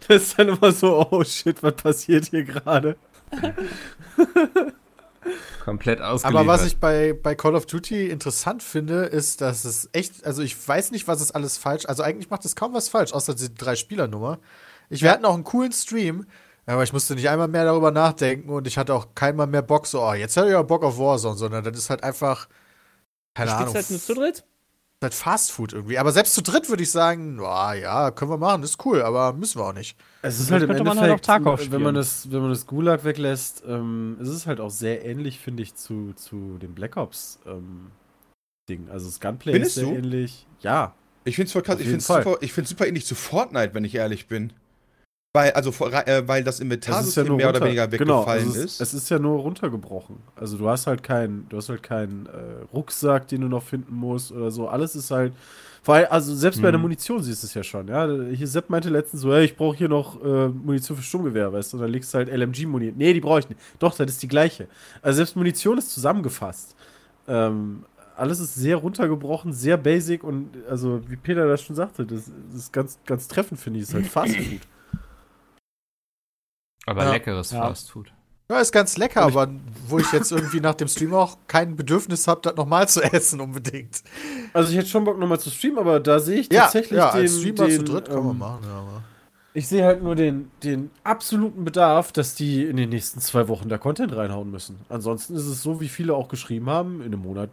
das ist dann immer so, oh shit, was passiert hier gerade? Komplett ausgeliefert. Aber was ich bei, bei Call of Duty interessant finde, ist, dass es echt, also ich weiß nicht, was ist alles falsch. Also eigentlich macht es kaum was falsch, außer die Drei-Spieler-Nummer. Ich, wir hatten auch einen coolen Stream, aber ich musste nicht einmal mehr darüber nachdenken und ich hatte auch keinmal mehr Bock, so, oh, jetzt hätte ich ja Bock auf Warzone, sondern das ist halt einfach, keine Spielst Ahnung, du halt nur zu dritt? Halt Fast Food irgendwie. Aber selbst zu dritt würde ich sagen, oh, ja, können wir machen, ist cool, aber müssen wir auch nicht. Es ist halt im halt Endeffekt, auf Tarkov wenn man das, wenn man das Gulag weglässt, ähm, es ist halt auch sehr ähnlich, finde ich, zu, zu dem Black Ops ähm, Ding. Also das Gunplay Findest ist sehr du? ähnlich. Ja. Ich finde es voll krass. Auf Ich jeden finde es Fall. super, ich find's super ähnlich zu Fortnite, wenn ich ehrlich bin. Weil, also, äh, weil das ist ja Inventarsystem nur mehr oder weniger genau, weggefallen also es, ist. Es ist ja nur runtergebrochen. Also du hast halt keinen, du hast halt keinen äh, Rucksack, den du noch finden musst oder so. Alles ist halt. Vor allem, also selbst bei der Hm. Munition siehst du es ja schon, ja. Hier Sepp meinte letztens so, hey, ich brauche hier noch äh, Munition für Sturmgewehr, weißt du? Und dann legst du halt LMG-Munition. Nee, die brauche ich nicht. Doch, das ist die gleiche. Also selbst Munition ist zusammengefasst. Ähm, alles ist sehr runtergebrochen, sehr basic und also wie Peter das schon sagte, das, das ist ganz, ganz treffend, finde ich, ist halt Fast Food. Aber Ja. leckeres Ja. Fast Food. Ja, ist ganz lecker, aber wo ich jetzt irgendwie nach dem Stream auch kein Bedürfnis habe, das nochmal zu essen unbedingt. Also ich hätte schon Bock nochmal zu streamen, aber da sehe ich Ja, tatsächlich ja, den, als Streamer den zu dritt kann man ähm, machen, ja, aber. Ich sehe halt nur den, den absoluten Bedarf, dass die in den nächsten zwei Wochen da Content reinhauen müssen. Ansonsten ist es so, wie viele auch geschrieben haben, in einem Monat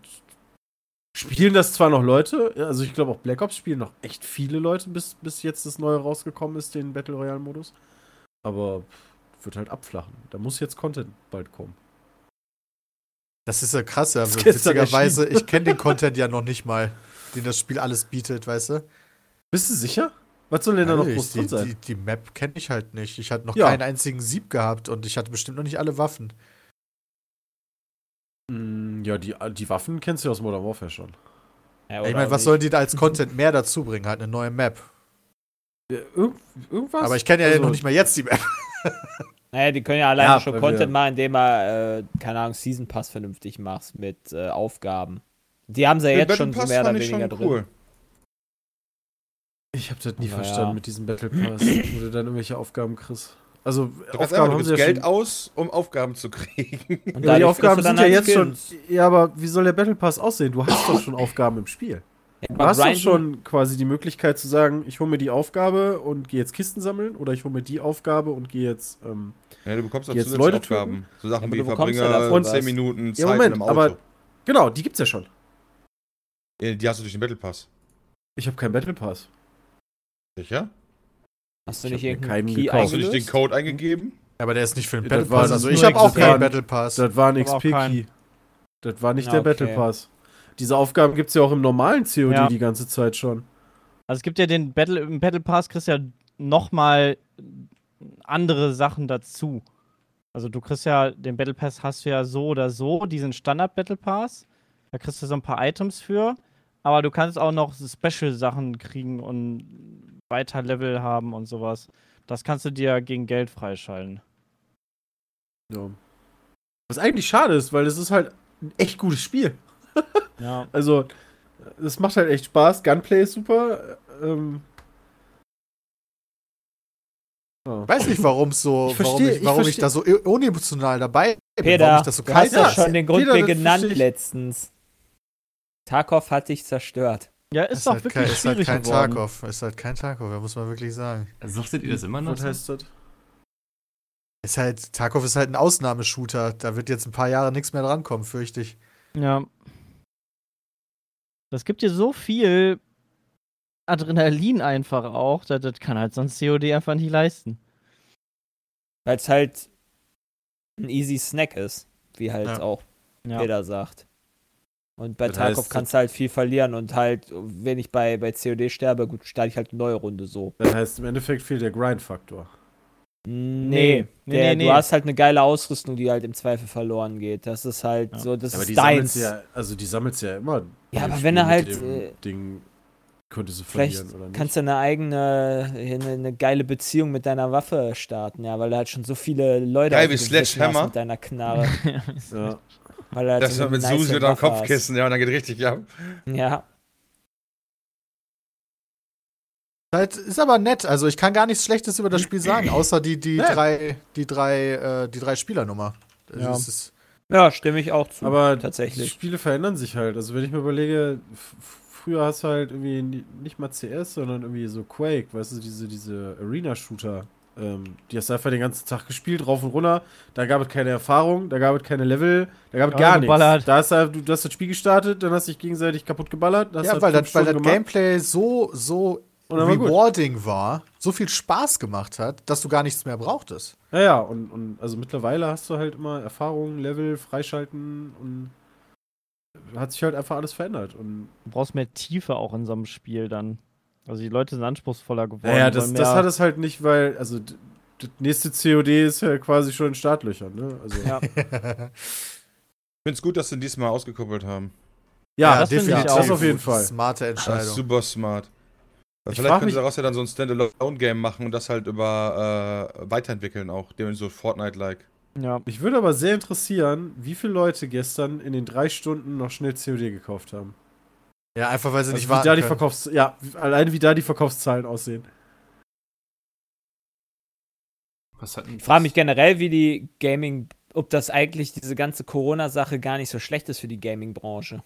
spielen das zwar noch Leute, also ich glaube auch Black Ops spielen noch echt viele Leute, bis, bis jetzt das neue rausgekommen ist, den Battle Royale Modus. Aber pff, wird halt abflachen. Da muss jetzt Content bald kommen. Das ist ja krass, ja. Witzigerweise, ich kenne den Content ja noch nicht mal, den das Spiel alles bietet, weißt du? Bist du sicher? Was soll denn da noch groß drin die, sein? die, die Map kenne ich halt nicht. Ich hatte noch Ja. keinen einzigen Sieb gehabt und ich hatte bestimmt noch nicht alle Waffen. Mm, ja, die, die Waffen kennst du ja aus Modern Warfare schon. Ja, ich meine, was sollen die da als Content mehr dazu bringen? Halt eine neue Map. Ja, irg irgendwas? Aber ich kenne ja Also- noch nicht mal jetzt die Map. Naja, die können ja alleine Ja, schon Content wir- machen, indem er, äh, keine Ahnung, Season Pass vernünftig machst mit äh, Aufgaben. Die haben sie ja Den jetzt Battle schon so Pass mehr oder weniger schon drin. cool. Ich habe das nie Naja. verstanden mit diesem Battle Pass, wo du dann irgendwelche Aufgaben kriegst. Also, Du Aufgaben einfach, du ja Geld schon. aus, um Aufgaben zu kriegen. Und Ja, aber die Aufgaben sind ja halt jetzt schon. Skins. Ja, aber wie soll der Battle Pass aussehen? Du hast doch schon Aufgaben im Spiel. Ja, Du hast doch schon quasi die Möglichkeit zu sagen, ich hole mir die Aufgabe und gehe jetzt Kisten sammeln oder ich hole mir die Aufgabe und gehe jetzt. Ähm, Ja, du bekommst auch Jetzt zusätzliche Leute Aufgaben. So Sachen Aber wie du bekommst ja Verbringe dafür und was. 10 Minuten Ja, Zeit Moment, in einem aber- Auto. genau, die gibt's ja schon. Ja, Die hast du durch den Battle Pass. Ich habe keinen Battle Pass. Sicher? Hast du Ich nicht irgendeinen keinen Key. Hast du nicht den? Code eingegeben? Aber der ist nicht für den Battle Pass. Also ich habe auch keinen Battle Pass. Das war ein XP-Key. Das war nicht Ja, der. Battle Pass. Diese Aufgaben gibt's ja auch im normalen COD Ja. die ganze Zeit schon. Also es gibt ja den Battle, im Battle Pass kriegst ja nochmal andere Sachen dazu. Also du kriegst ja, den Battle Pass hast du ja so oder so, diesen Standard Battle Pass. Da kriegst du so ein paar Items für. Aber du kannst auch noch Special-Sachen kriegen und weiter Level haben und sowas. Das kannst du dir gegen Geld freischalten. Ja. Was eigentlich schade ist, weil es ist halt ein echt gutes Spiel. Ja. Also, es macht halt echt Spaß. Gunplay ist super. Ähm, ja. weiß nicht, warum so, Ich warum, verstehe- ich, ich warum ich verstehe- da so unemotional dabei bin, warum Peter, ich das so du kalt hast ja schon den Grund Peter, genannt ich. letztens. Tarkov hat dich zerstört. Ja, ist, Ist, doch halt wirklich kein, ist halt schwierig kein geworden. Tarkov. Ist halt kein Tarkov, da muss man wirklich sagen. Suchtet ihr das immer noch? Was So? heißt das? Ist halt, Tarkov ist halt ein Ausnahmeshooter. Da wird jetzt ein paar Jahre nichts mehr drankommen, fürchte ich. Ja. Das gibt dir so viel Adrenalin einfach auch. Das, das kann halt sonst COD einfach nicht leisten. Weil es halt ein easy Snack ist, wie halt Ja. auch Ja. jeder sagt. Und bei Das Tarkov heißt, kannst du halt viel verlieren und halt, wenn ich bei, bei COD sterbe, gut, starte ich halt eine neue Runde so. Das heißt, im Endeffekt fehlt der Grind-Faktor. Nee, nee, der, nee, du nee. hast halt eine geile Ausrüstung, die halt im Zweifel verloren geht. Das ist halt Ja. so, das Ja, aber die ist deins. ja, also die sammelst ja immer. Ja, aber wenn er halt, äh, Ding könnte sie Vielleicht verlieren oder nicht. kannst du eine eigene, eine, eine geile Beziehung mit deiner Waffe starten, ja, weil du halt schon so viele Leute Geil wie Sledgehammer. mit deiner Knarre. ja. weil du halt Das so mit nice Susi oder am Waffe hast. Kopfkissen, ja, und dann geht richtig ab. Ja, Halt, ist aber nett. Also ich kann gar nichts Schlechtes über das Spiel sagen, außer die, die drei, die drei, äh, die drei Spielernummer. Also Ja. ist, ja, stimme ich auch zu. Aber die tatsächlich. Spiele verändern sich halt. Also wenn ich mir überlege, früher hast du halt irgendwie ni- nicht mal CS, sondern irgendwie so Quake, weißt du, diese, diese Arena-Shooter. Ähm, die hast du einfach den ganzen Tag gespielt, rauf und runter. Da gab es keine Erfahrung, da gab es keine Level, da gab es Ja, gar geballert. nichts. Da hast du, du hast das Spiel gestartet, dann hast du dich gegenseitig kaputt geballert. ja, halt weil das, weil das Gameplay so, so und dann war gut. rewarding war, so viel Spaß gemacht hat, dass du gar nichts mehr brauchtest. Ja, ja, und, und also mittlerweile hast du halt immer Erfahrung, Level, freischalten und hat sich halt einfach alles verändert. Und Du brauchst mehr Tiefe auch in so einem Spiel dann. Also die Leute sind anspruchsfüller geworden. Naja, das, das hat es halt nicht, weil, also das nächste COD ist ja quasi schon in Startlöchern, ne? Also, Ja. Ich finde es gut, dass sie diesmal ausgekuppelt haben. ja, das finde ich definitiv. auch Das auf jeden Fall. Smarte Das ist Entscheidung. super smart. Weil Ich vielleicht können sie daraus ja dann so ein Standalone-Game machen und das halt über äh, weiterentwickeln auch, dem so Fortnite-like. ja. Mich würde aber sehr interessieren, wie viele Leute gestern in den drei Stunden noch schnell COD gekauft haben. Ja, einfach weil sie Also nicht wie warten da die können. Verkaufs ja, wie- alleine wie da die Verkaufszahlen aussehen. Was hat Ich frage mich generell, wie die Gaming, ob das eigentlich diese ganze Corona-Sache gar nicht so schlecht ist für die Gaming-Branche.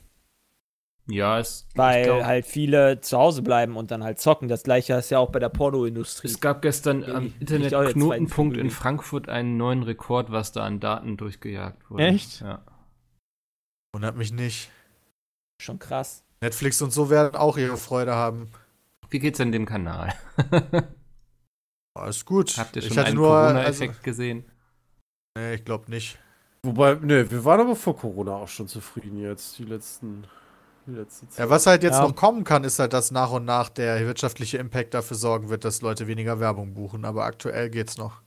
Ja, es, ich Weil glaub, halt viele zu Hause bleiben und dann halt zocken. Das gleiche ist ja auch bei der Pornoindustrie. es gab gestern Ich- am ich- ich Internet-Knotenpunkt zweiten in. Frankfurt einen neuen Rekord, was da an Daten durchgejagt wurde. Echt? Ja. Wundert mich nicht. Schon krass. Netflix und so werden auch ihre Freude haben. Wie geht's denn dem Kanal? Alles gut. Habt ihr ich schon hatte einen nur. Also, Corona-Effekt gesehen? nee, ich glaube nicht. Wobei, ne, wir waren aber vor Corona auch schon zufrieden jetzt, die letzten. Ja, was halt jetzt Ja. noch kommen kann, ist halt, dass nach und nach der wirtschaftliche Impact dafür sorgen wird, dass Leute weniger Werbung buchen. Aber aktuell geht's noch.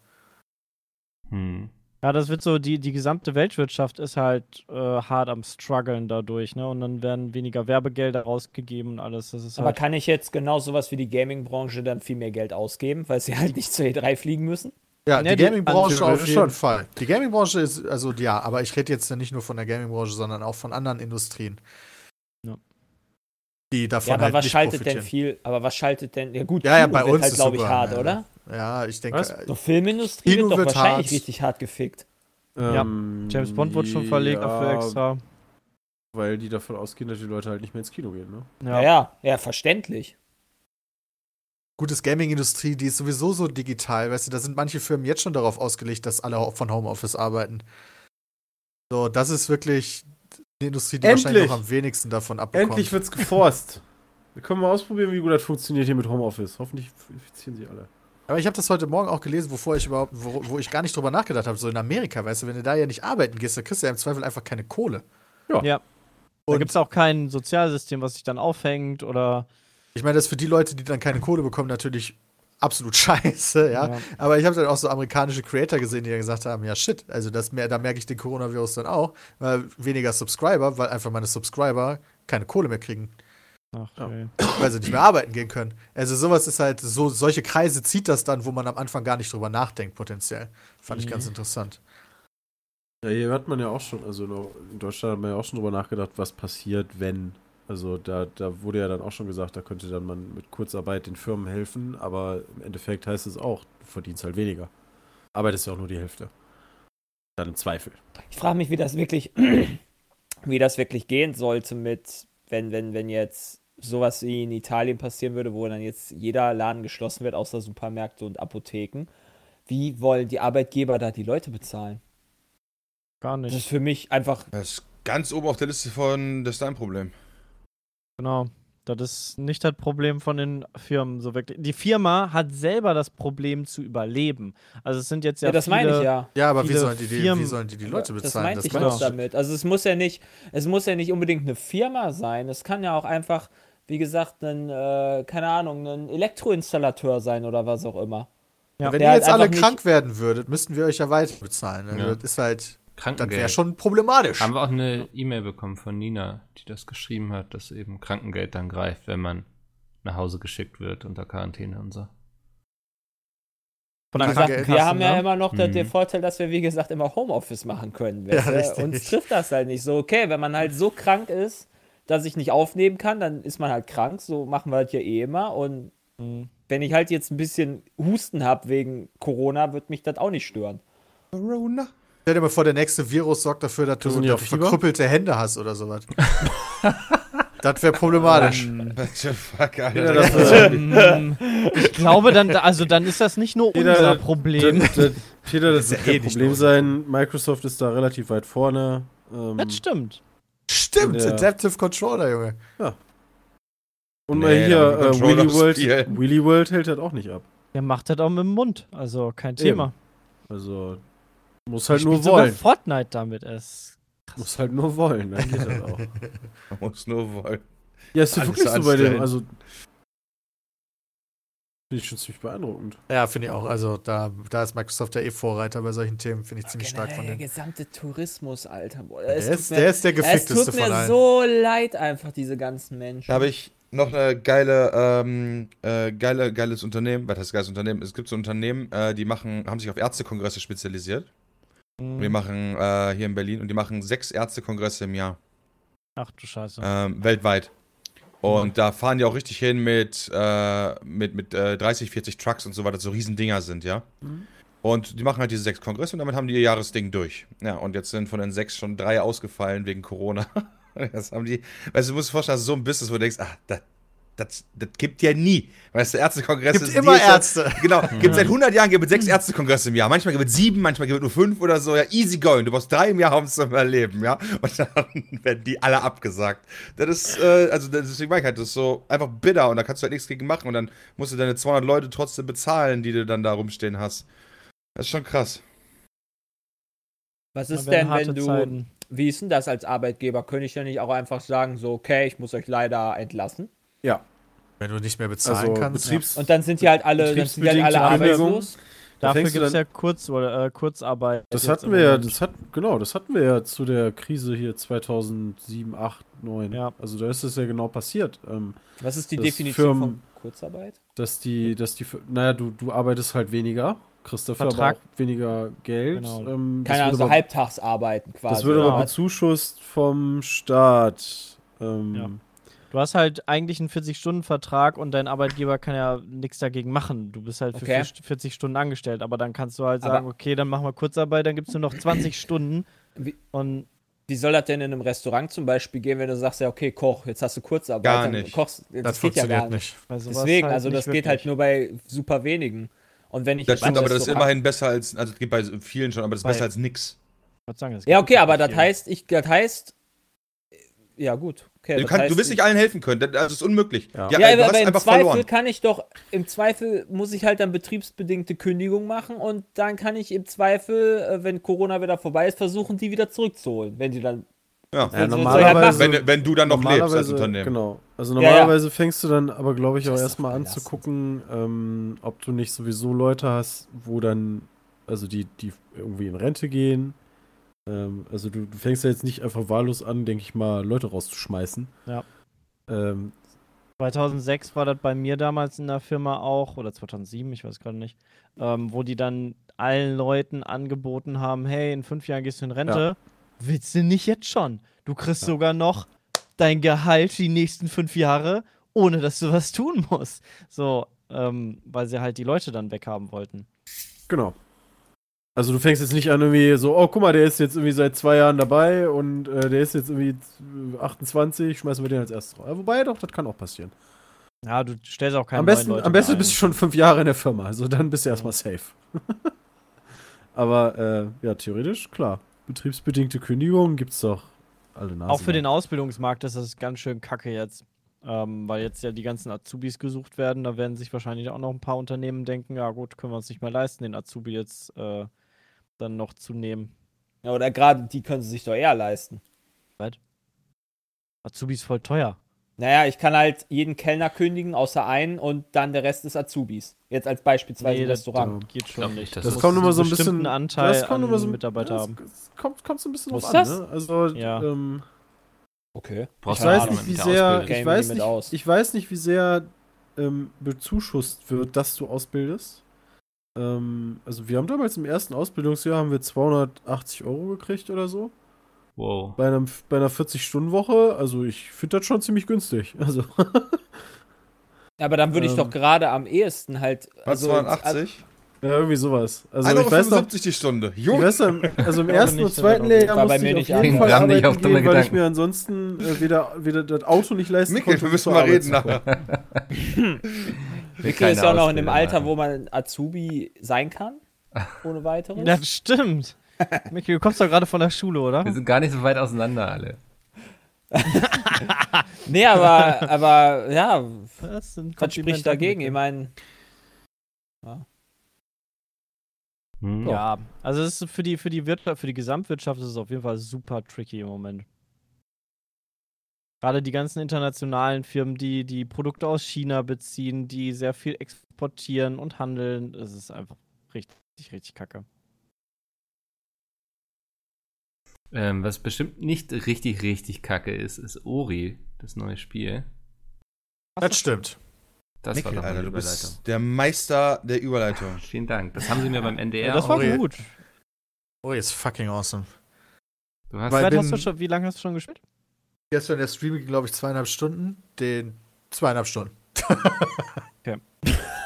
Hm. Ja, das wird so, die, die gesamte Weltwirtschaft ist halt äh, hart am struggeln dadurch, ne? Und dann werden weniger Werbegelder rausgegeben und alles. Das ist Aber halt. kann ich jetzt genau sowas wie die Gaming-Branche dann viel mehr Geld ausgeben, weil sie halt nicht zur E3 fliegen müssen? Ja, Ja, die die- Gaming-Branche auf jeden schon. Fall. Die Gaming-Branche ist, also ja, aber ich rede jetzt ja nicht nur von der Gaming-Branche, sondern auch von anderen Industrien. Ja. Die davon Ja, aber halt was nicht schaltet profitieren. denn viel, aber was schaltet denn, ja gut, Ja, ja, bei wird uns halt, glaube ich, hart, ja. oder? Ja, ich denke, Was? äh, So Filmindustrie Kino wird doch wird wahrscheinlich hart. richtig hart gefickt. Ja, Ähm, James Bond wurde schon verlegt dafür ja, extra. Weil die davon ausgehen, dass die Leute halt nicht mehr ins Kino gehen, ne? Ja, ja, ja, verständlich. gutes Gaming-Industrie, die ist sowieso so digital, weißt du, da sind manche Firmen jetzt schon darauf ausgelegt, dass alle von Homeoffice arbeiten. So, das ist wirklich die Industrie, die Endlich! wahrscheinlich noch am wenigsten davon abbekommt. Endlich wird's geforst. Wir können mal ausprobieren, wie gut das funktioniert hier mit Homeoffice. Hoffentlich infizieren sie alle. Aber ich habe das heute Morgen auch gelesen, wovor ich überhaupt, wo, wo ich gar nicht drüber nachgedacht habe. So in Amerika, weißt du, wenn du da ja nicht arbeiten gehst, dann kriegst du ja im Zweifel einfach keine Kohle. Ja. Da Und- gibt es auch kein Sozialsystem, was sich dann aufhängt oder. Ich meine, das ist für die Leute, die dann keine Kohle bekommen, natürlich absolut scheiße, ja. Ja. Aber ich habe dann auch so amerikanische Creator gesehen, die dann gesagt haben, ja shit, also das, mer- da merke ich den Coronavirus dann auch, weil weniger Subscriber, weil einfach meine Subscriber keine Kohle mehr kriegen, Ach, Ja. ey. weil sie nicht mehr arbeiten gehen können. Also sowas ist halt, so solche Kreise zieht das dann, wo man am Anfang gar nicht drüber nachdenkt, potenziell. Fand ich Mhm. ganz interessant. Ja, hier hat man ja auch schon, also in Deutschland hat man ja auch schon drüber nachgedacht, was passiert, wenn. Also da, da wurde ja dann auch schon gesagt, da könnte dann man mit Kurzarbeit den Firmen helfen, aber im Endeffekt heißt es auch, du verdienst halt weniger. Arbeitest ja auch nur die Hälfte. Dann im Zweifel. Ich frage mich, wie das wirklich, wie das wirklich gehen sollte mit, wenn, wenn, wenn jetzt sowas wie in Italien passieren würde, wo dann jetzt jeder Laden geschlossen wird, außer Supermärkte und Apotheken. Wie wollen die Arbeitgeber da die Leute bezahlen? Gar Das ist nicht. für mich einfach, Das ist ganz oben auf der Liste von, das ist dein Problem. Genau. Das ist nicht das Problem von den Firmen so wirklich. Die Firma hat selber das Problem zu überleben. Also es sind jetzt ja, Ja, das viele, meine ich ja. Ja, aber wie sollen die, die, wie Firmen- sollen die, die Leute Das bezahlen? meinte ich doch damit. Also es muss ja nicht, es muss ja nicht unbedingt eine Firma sein. Es kann ja auch einfach, wie gesagt, ein, äh, keine Ahnung, ein Elektroinstallateur sein oder was auch immer. Ja. Wenn ihr halt jetzt alle krank werden würdet, müssten wir euch ja weiter bezahlen. Ne? Ja. Das ist halt, das Krankengeld. wäre schon problematisch. Haben wir auch eine E-Mail bekommen von Nina, die das geschrieben hat, dass eben Krankengeld dann greift, wenn man nach Hause geschickt wird unter Quarantäne und so. von gesagt, Krankenkasse, wir haben ja ne? immer noch Mhm. den Vorteil, dass wir, wie gesagt, immer Homeoffice machen können. Ja. Uns trifft das halt nicht so. Okay, wenn man halt so krank ist, dass ich nicht aufnehmen kann, dann ist man halt krank. So machen wir das ja eh immer. Und Mhm. wenn ich halt jetzt ein bisschen Husten habe wegen Corona, wird mich das auch nicht stören. Corona. Stell dir mal vor, der nächste Virus sorgt dafür, dass du, dass du verkrüppelte Hände hast oder sowas. das wäre problematisch. What the fuck, Ja, Alter. das Das ich glaube dann, also dann ist das nicht nur Jeder- unser Problem. Das, das, Peter, das wird ja kein eh Problem sein. Microsoft ist da relativ weit vorne. Ähm, Das stimmt. Stimmt, Ja. Adaptive Controller, Junge. und Nee, mal hier, äh, Wheelie, World. Wheelie World hält das auch nicht ab. Der macht das auch mit dem Mund. Also kein Eben. Thema. Also, muss halt Ich nur spiel sogar wollen. Fortnite damit. Es Muss halt nur wollen, dann geht das auch. muss nur wollen. Ja, ist ja wirklich so bei dem, also. Finde ich schon ziemlich beeindruckend. Ja, finde ich auch. Also da, da ist Microsoft ja eh Vorreiter bei solchen Themen, finde ich ziemlich stark von der denen. gesamte Tourismus, Alter. Boah, Der es ist, tut der mir, ist der es gefickteste tut von mir allen. so leid, einfach diese ganzen Menschen. Da habe ich noch eine geile, ähm, äh, geile, geiles Unternehmen. Was heißt geiles Unternehmen? Es gibt so Unternehmen, äh, die machen, haben sich auf Ärztekongresse spezialisiert. Und die machen äh, hier in Berlin und die machen sechs Ärztekongresse im Jahr. Ach du Scheiße. ähm, weltweit. Und da fahren die auch richtig hin mit, äh, mit, mit äh, 30, 40 Trucks und so weiter, so riesen Dinger sind, ja. Und die machen halt diese sechs Kongresse und damit haben die ihr Jahresding durch. Ja, und jetzt sind von den sechs schon drei ausgefallen wegen Corona. Das haben die, weißt du, du musst dir vorstellen, das ist so ein Business, wo du denkst, ach, das, das, das gibt ja nie. Weißt du, Ärztekongress Gibt ist immer nie so- Ärzte. Genau, gibt seit 100 Jahren gibt es sechs Ärztekongresse im Jahr. Manchmal gibt es sieben, manchmal gibt es nur fünf oder so. Ja, easy going. Du brauchst drei im Jahr, um es zu überleben, ja. Und dann werden die alle abgesagt. Das ist, äh, also das- deswegen meine ich halt, das ist so einfach bitter und da kannst du halt nichts gegen machen und dann musst du deine 200 Leute trotzdem bezahlen, die du dann da rumstehen hast. Das ist schon krass. Was ist denn, wenn du, Zeiten. wie ist denn das als Arbeitgeber? Könnte ich ja nicht auch einfach sagen, so, okay, ich muss euch leider entlassen? Ja. Wenn du nicht mehr bezahlen Also, kannst. Betriebs. Und dann sind die halt alle, dann sind die halt alle arbeitslos? Da Dafür gibt es ja Kurz oder äh, Kurzarbeit. Das hatten wir ja, das hat, genau, das hatten wir ja zu der Krise hier 2007, 8, 9. Ja. Also da ist es ja genau passiert, ähm, Was ist die Definition Firmen- von Kurzarbeit? dass die, dass die, naja, du, du arbeitest halt weniger, kriegst dafür Vertrag. aber auch weniger Geld. Genau. Ähm, Keine Ahnung, so aber- Halbtagsarbeiten quasi. Das wird oder aber bezuschusst vom Staat. Ähm, Ja. Du hast halt eigentlich einen 40-Stunden-Vertrag und dein Arbeitgeber kann ja nichts dagegen machen. Du bist halt für Okay. 40 Stunden angestellt, aber dann kannst du halt Aber- sagen, okay, dann machen wir Kurzarbeit, dann gibt es nur noch 20 Stunden. Wie- Und Wie soll das denn in einem Restaurant zum Beispiel gehen, wenn du sagst, ja, okay, Koch, jetzt hast du Kurzarbeit. Gar dann nicht. Kochst, das, das geht ja funktioniert gar nicht. nicht. Deswegen, halt also nicht das geht halt nur bei super wenigen. Und wenn ich Das stimmt, aber das ist immerhin besser als, also es gibt bei vielen schon, aber das ist Bei- besser als nix. Sagen, es Ja, okay, aber das heißt, ich, das heißt, ja gut, okay. Du, kannst, heißt, du wirst nicht allen helfen können, das, das ist unmöglich. Ja. Ja, Ja, aber im Zweifel verloren. kann ich doch, im Zweifel muss ich halt dann betriebsbedingte Kündigung machen und dann kann ich im Zweifel, äh, wenn Corona wieder vorbei ist, versuchen, die wieder zurückzuholen, wenn die dann. Ja. Ja, halt normalerweise, machen? Wenn, wenn du dann noch lebst als Unternehmen. Genau. Also Ja, ja. normalerweise fängst du dann aber, glaube ich, auch erstmal an zu gucken, ähm, ob du nicht sowieso Leute hast, wo dann, also die, die irgendwie in Rente gehen. Ähm, also du, du fängst ja jetzt nicht einfach wahllos an, denke ich mal, Leute rauszuschmeißen. Ja. Ähm, 2006 war das bei mir damals in der Firma auch, oder 2007, ich weiß gerade nicht, ähm, wo die dann allen Leuten angeboten haben, hey, in fünf Jahren gehst du in Rente. Willst du nicht jetzt schon? Du kriegst sogar noch dein Gehalt die nächsten fünf Jahre, ohne dass du was tun musst. So, ähm, weil sie halt die Leute dann weghaben wollten. Genau. Also du fängst jetzt nicht an irgendwie so, oh guck mal, der ist jetzt irgendwie seit zwei Jahren dabei und äh, der ist jetzt irgendwie äh, 28, schmeißen wir den als erstes raus. Ja, wobei doch, das kann auch passieren. Ja, du stellst auch keine am besten, am besten bist du schon fünf Jahre in der Firma, also dann bist du erstmal safe. Aber äh, ja, theoretisch, klar. Betriebsbedingte Kündigungen gibt's doch alle Nase. Auch für den Ausbildungsmarkt ist das ganz schön kacke jetzt. Ähm, weil jetzt ja die ganzen Azubis gesucht werden, da werden sich wahrscheinlich auch noch ein paar Unternehmen denken, ja gut, können wir uns nicht mehr leisten, den Azubi jetzt äh, dann noch zu nehmen. Ja, oder gerade die können sie sich doch eher leisten. Azubi ist voll teuer. Naja, ich kann halt jeden Kellner kündigen, außer einen, und dann der Rest ist Azubis. Jetzt als beispielsweise im das Restaurant. geht schon nicht. Das muss kommt immer so ein bisschen Anteil das kommt an immer so, Mitarbeiter haben. Es kommt, kommt so ein bisschen Muss drauf an. das? Ne? Also, Ja. ähm, Okay. Ich weiß nicht, wie sehr, ich weiß nicht, aus. ich weiß nicht, wie sehr ähm, bezuschusst wird, dass du ausbildest. Ähm, also wir haben damals im ersten Ausbildungsjahr haben wir 280 Euro gekriegt oder so. Wow. Bei, einem, bei einer 40-Stunden-Woche. Also ich finde das schon ziemlich günstig. Also Aber dann würde ich Ähm. doch gerade am ehesten halt. Was Also, 82? ja, irgendwie sowas. Also 1,75 ich weiß noch, Euro die Stunde. ich Junge. weiß noch, also im ersten und zweiten das Lehrjahr musste ich nicht auf jeden. Fall Kam nicht auf arbeiten gehen, weil ich Gedanken. mir ansonsten äh, weder, weder das Auto nicht leisten Mikkel, konnte. wir um müssen mal Arbeit reden nachher. Mikkel ist ja auch noch in dem Alter, wo man Azubi sein kann. Ohne weiteres. Das stimmt. Micky, du kommst doch gerade von der Schule, oder? Wir sind gar nicht so weit auseinander alle. Nee, aber, aber ja, Das sind was spricht dagegen? Ich meine, Hm. Ja, also es ist für die, für die Wirtschaft, für die Gesamtwirtschaft ist es auf jeden Fall super tricky im Moment. Gerade die ganzen internationalen Firmen, die die Produkte aus China beziehen, die sehr viel exportieren und handeln, es ist einfach richtig, richtig kacke. Ähm, was bestimmt nicht richtig, richtig kacke ist, ist Ori, das neue Spiel. Das stimmt. Das Mikkel, war doch Alter, eine du Überleitung. bist der Meister der Überleitung. Vielen Dank. Das haben sie mir beim NDR Ja, das war Ori. gut. Oh, ist fucking awesome. Du hast Weil- hast du schon, wie lange hast du schon gespielt? Gestern der Stream ging, glaube ich, zweieinhalb Stunden. Den zweieinhalb Stunden.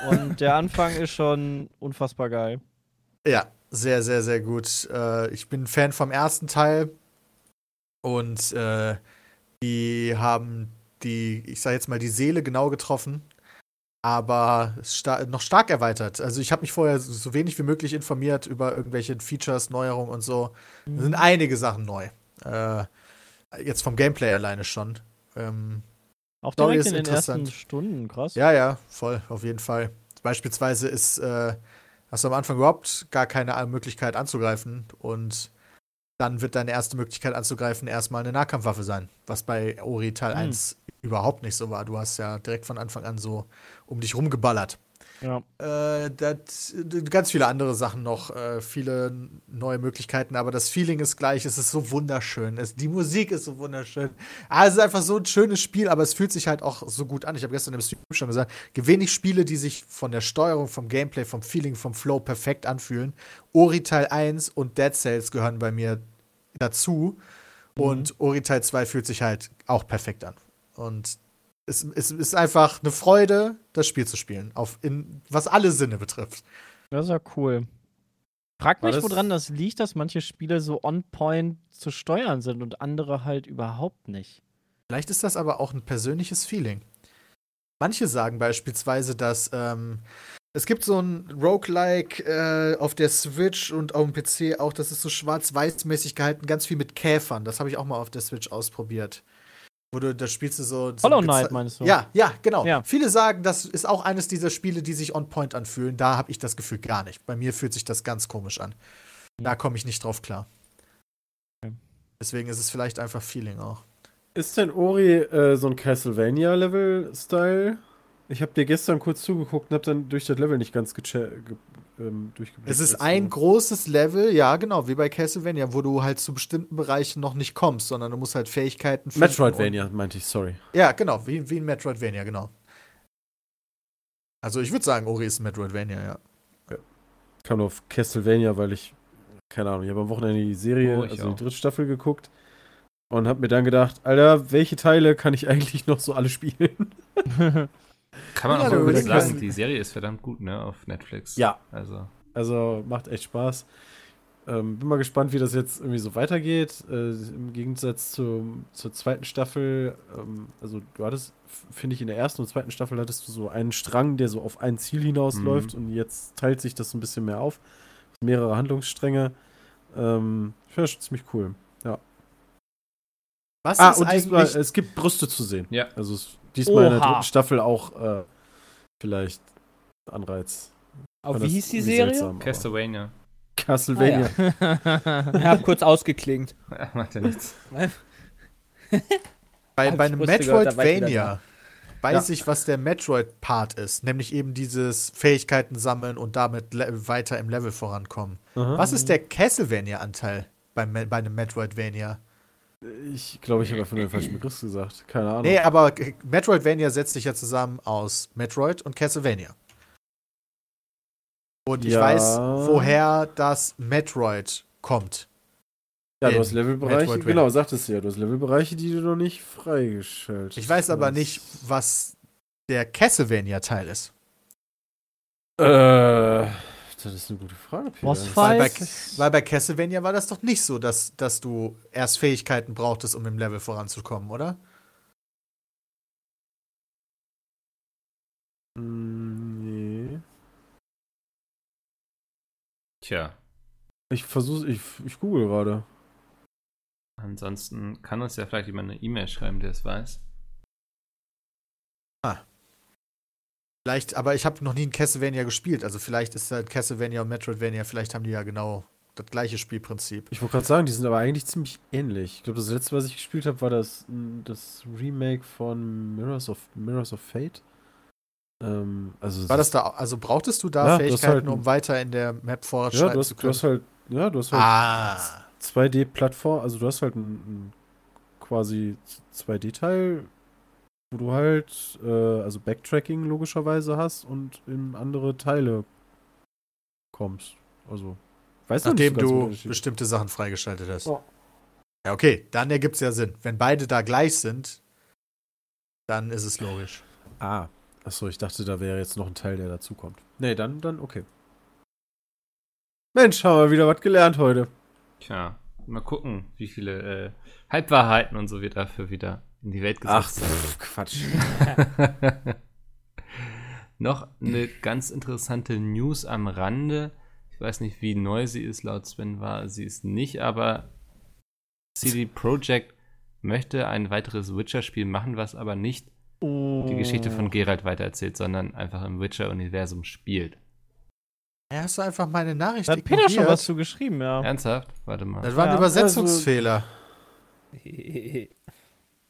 Und der Anfang ist schon unfassbar geil. Ja, sehr, sehr, sehr gut. Äh, ich bin Fan vom ersten Teil. Und äh, die haben die, ich sag jetzt mal, die Seele genau getroffen. Aber sta noch stark erweitert. Also ich habe mich vorher so, so wenig wie möglich informiert über irgendwelche Features, Neuerungen und so. Es sind einige Sachen neu. Äh, jetzt vom Gameplay alleine schon. Ähm, Auch Story direkt ist in den ersten. Stunden, krass. Ja, ja, voll, auf jeden Fall. Beispielsweise ist, äh, hast du am Anfang überhaupt gar keine Möglichkeit anzugreifen und dann wird deine erste Möglichkeit anzugreifen erstmal eine Nahkampfwaffe sein, was bei Ori Teil Hm. 1 überhaupt nicht so war. Du hast ja direkt von Anfang an so um dich rumgeballert. Ja. Äh, das, ganz viele andere Sachen noch, äh, viele neue Möglichkeiten, aber das Feeling ist gleich, es ist so wunderschön, es, die Musik ist so wunderschön. Ah, es ist einfach so ein schönes Spiel, aber es fühlt sich halt auch so gut an. Ich habe gestern im Stream schon gesagt, wenig Spiele, die sich von der Steuerung, vom Gameplay, vom Feeling, vom Flow perfekt anfühlen. Ori Teil 1 und Dead Cells gehören bei mir dazu und Ori Teil 2 fühlt sich halt auch perfekt an. Und es, es ist einfach eine Freude, das Spiel zu spielen, auf in, was alle Sinne betrifft. Das ist ja cool. Frag mich, das- woran das liegt, dass manche Spiele so on point zu steuern sind und andere halt überhaupt nicht. Vielleicht ist das aber auch ein persönliches Feeling. Manche sagen beispielsweise, dass ähm, es gibt so ein Roguelike äh, auf der Switch und auf dem PC auch, das ist so schwarz-weiß-mäßig gehalten, ganz viel mit Käfern. Das habe ich auch mal auf der Switch ausprobiert. Wo du, da spielst du so. so Hollow Knight meinst du? Ja, ja, genau. Ja. Viele sagen, das ist auch eines dieser Spiele, die sich on point anfühlen. Da habe ich das Gefühl gar nicht. Bei mir fühlt sich das ganz komisch an. Da komme ich nicht drauf klar. Okay. Deswegen ist es vielleicht einfach Feeling auch. Ist denn Ori äh, so ein Castlevania-Level-Style? Ich habe dir gestern kurz zugeguckt und habe dann durch das Level nicht ganz ge ähm, durchgeblickt. Es ist als ein großes Level, ja, genau, wie bei Castlevania, wo du halt zu bestimmten Bereichen noch nicht kommst, sondern du musst halt Fähigkeiten finden Metroidvania, meinte ich, sorry. Ja, genau, wie, wie ein Metroidvania, genau. Also ich würde sagen, Ori ist ein Metroidvania, ja. kam nur auf Castlevania, weil ich, keine Ahnung, ich habe am Wochenende die Serie, Oh, also auch. die dritte Staffel geguckt und habe mir dann gedacht, Alter, welche Teile kann ich eigentlich noch so alle spielen? Kann man Ja, auch so überlegst- sagen. Die Serie ist verdammt gut, ne, auf Netflix. Ja. Also, Also macht echt Spaß. Ähm, bin mal gespannt, wie das jetzt irgendwie so weitergeht. Äh, Im Gegensatz zu, zur zweiten Staffel, ähm, also du hattest, finde ich, in der ersten und zweiten Staffel hattest du so einen Strang, der so auf ein Ziel hinausläuft und jetzt teilt sich das ein bisschen mehr auf. Mehrere Handlungsstränge. Ähm, ich finde das schon ziemlich cool. Was Ah, ist und diesmal, eigentlich es gibt Brüste zu sehen. Ja. Also es diesmal in der Oha. dritten Staffel auch äh, vielleicht Anreiz. Aber wie hieß die Serie? seltsam, Castlevania. Castlevania. Ich hab kurz ausgeklingt. Ja, macht ja nichts. Bei, bei einem Metroidvania weiß ich, was der Metroid-Part ist. Nämlich eben dieses Fähigkeiten sammeln und damit weiter im Level vorankommen. Aha. Was ist der Castlevania-Anteil beim, Me- bei einem Metroidvania? Ich glaube, ich habe einfach nur den falschen Begriff gesagt. Keine Ahnung. Nee, aber K- Metroidvania setzt sich ja zusammen aus Metroid und Castlevania. Und ich Ja. weiß, woher das Metroid kommt. ja, du hast Levelbereiche. Genau, sagtest du ja. Du hast Levelbereiche, die du noch nicht freigeschaltet Ich weiß aber hast. nicht, was der Castlevania-Teil ist. Äh, das ist eine gute Frage, Peter. Weil bei, weil bei Castlevania war das doch nicht so, dass, dass du erst Fähigkeiten brauchtest, um im Level voranzukommen, oder? Mm, nee. Tja, Ich versuche, ich, ich google gerade. ansonsten kann uns ja vielleicht jemand eine E-Mail schreiben, der es weiß. Vielleicht, aber ich habe noch nie ein Castlevania gespielt. Also vielleicht ist halt Castlevania und Metroidvania, vielleicht haben die ja genau das gleiche Spielprinzip. Ich wollte gerade sagen, die sind aber eigentlich ziemlich ähnlich. Ich glaube, das letzte, was ich gespielt habe, war das, mm, das Remake von Mirrors of, Mirrors of Fate. Ähm, also War das da, also brauchtest du da Ja, du hast Fähigkeiten, halt ein- um weiter in der Map Ja, voranschreiten du hast, zu du können? hast halt, ja, du hast halt ah, 2D-Plattform, also du hast halt ein, ein quasi 2D-Teil, wo du halt, äh, also Backtracking logischerweise hast und in andere Teile kommst. Also, weißt nachdem du, du bestimmte Sachen freigeschaltet hast. Ja. Ja, okay, dann ergibt es ja Sinn. Wenn beide da gleich sind, dann ist es logisch. Ah, achso, ich dachte, da wäre jetzt noch ein Teil, der dazukommt. Nee, dann, dann, okay. Mensch, haben wir wieder was gelernt heute. Tja, mal gucken, wie viele äh, Halbwahrheiten und so wir dafür wieder in die Welt Ach, gesetzt pff, Quatsch. haben. Noch eine ganz interessante News am Rande. Ich weiß nicht, wie neu sie ist, laut Sven war sie ist nicht, aber CD Projekt möchte ein weiteres Witcher-Spiel machen, was aber nicht die Geschichte von Geralt weitererzählt, sondern einfach im Witcher-Universum spielt. Ja, hast du einfach meine Nachricht Da hat Peter schon was zu geschrieben, ja. Ernsthaft? Warte mal. Das war ein Ja, Übersetzungsfehler.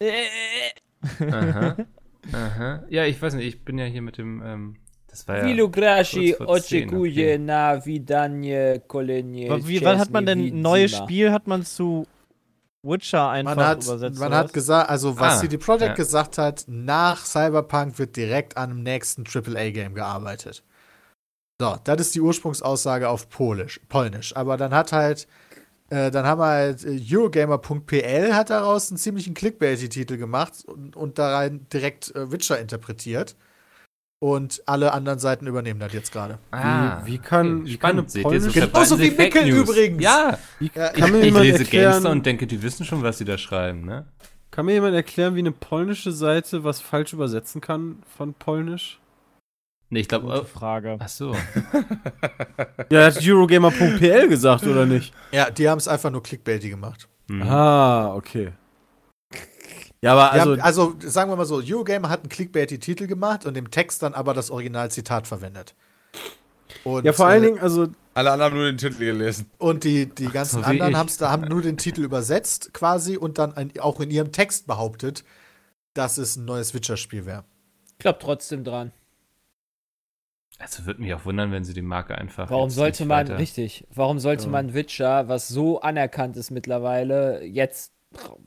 Aha. Aha. Ja, ich weiß nicht, ich bin ja hier mit dem, ähm, das war ja. Očekuje okay. na wie, wann hat man denn ein neues Spiel? Hat man zu Witcher einfach Man hat, übersetzt? man oder hat gesagt, also was Ah, CD Projekt ja. gesagt hat, nach Cyberpunk wird direkt an einem nächsten AAA-Game gearbeitet. So, das ist die Ursprungsaussage auf Polisch, Polnisch. Aber dann hat halt, äh, dann haben halt äh, Eurogamer.pl hat daraus einen ziemlichen Clickbaity-Titel gemacht und, und da rein direkt äh, Witcher interpretiert. Und alle anderen Seiten übernehmen das jetzt gerade. Ah, Wie- wie kann- wie kann spannend, eine polnische- Genauso wie Mickel übrigens. Ja, Wie, Ja, kann mir ich jemand lese erklären, und denke, die wissen schon, was sie da schreiben, ne? Kann mir jemand erklären, wie eine polnische Seite was falsch übersetzen kann von Polnisch? Nee, ich glaube. Frage. ach so. Ja, hat Eurogamer.pl gesagt, oder nicht? Ja, die haben es einfach nur Clickbaity gemacht. Hm. Ah, okay. Ja, aber Also, also, haben, also sagen wir mal so, Eurogamer hat einen Clickbaity-Titel gemacht und im Text dann aber das Originalzitat verwendet. Und, ja, vor allen äh, Dingen, also, Alle anderen haben nur den Titel gelesen. Und die, die ganzen so wie anderen haben's da, haben nur den Titel übersetzt quasi und dann ein, auch in ihrem Text behauptet, dass es ein neues Witcher-Spiel wäre. Ich glaube trotzdem dran. Also würde mich auch wundern, wenn sie die Marke einfach. Warum jetzt sollte nicht man, weiter- richtig, warum sollte Ja. man Witcher, was so anerkannt ist mittlerweile, jetzt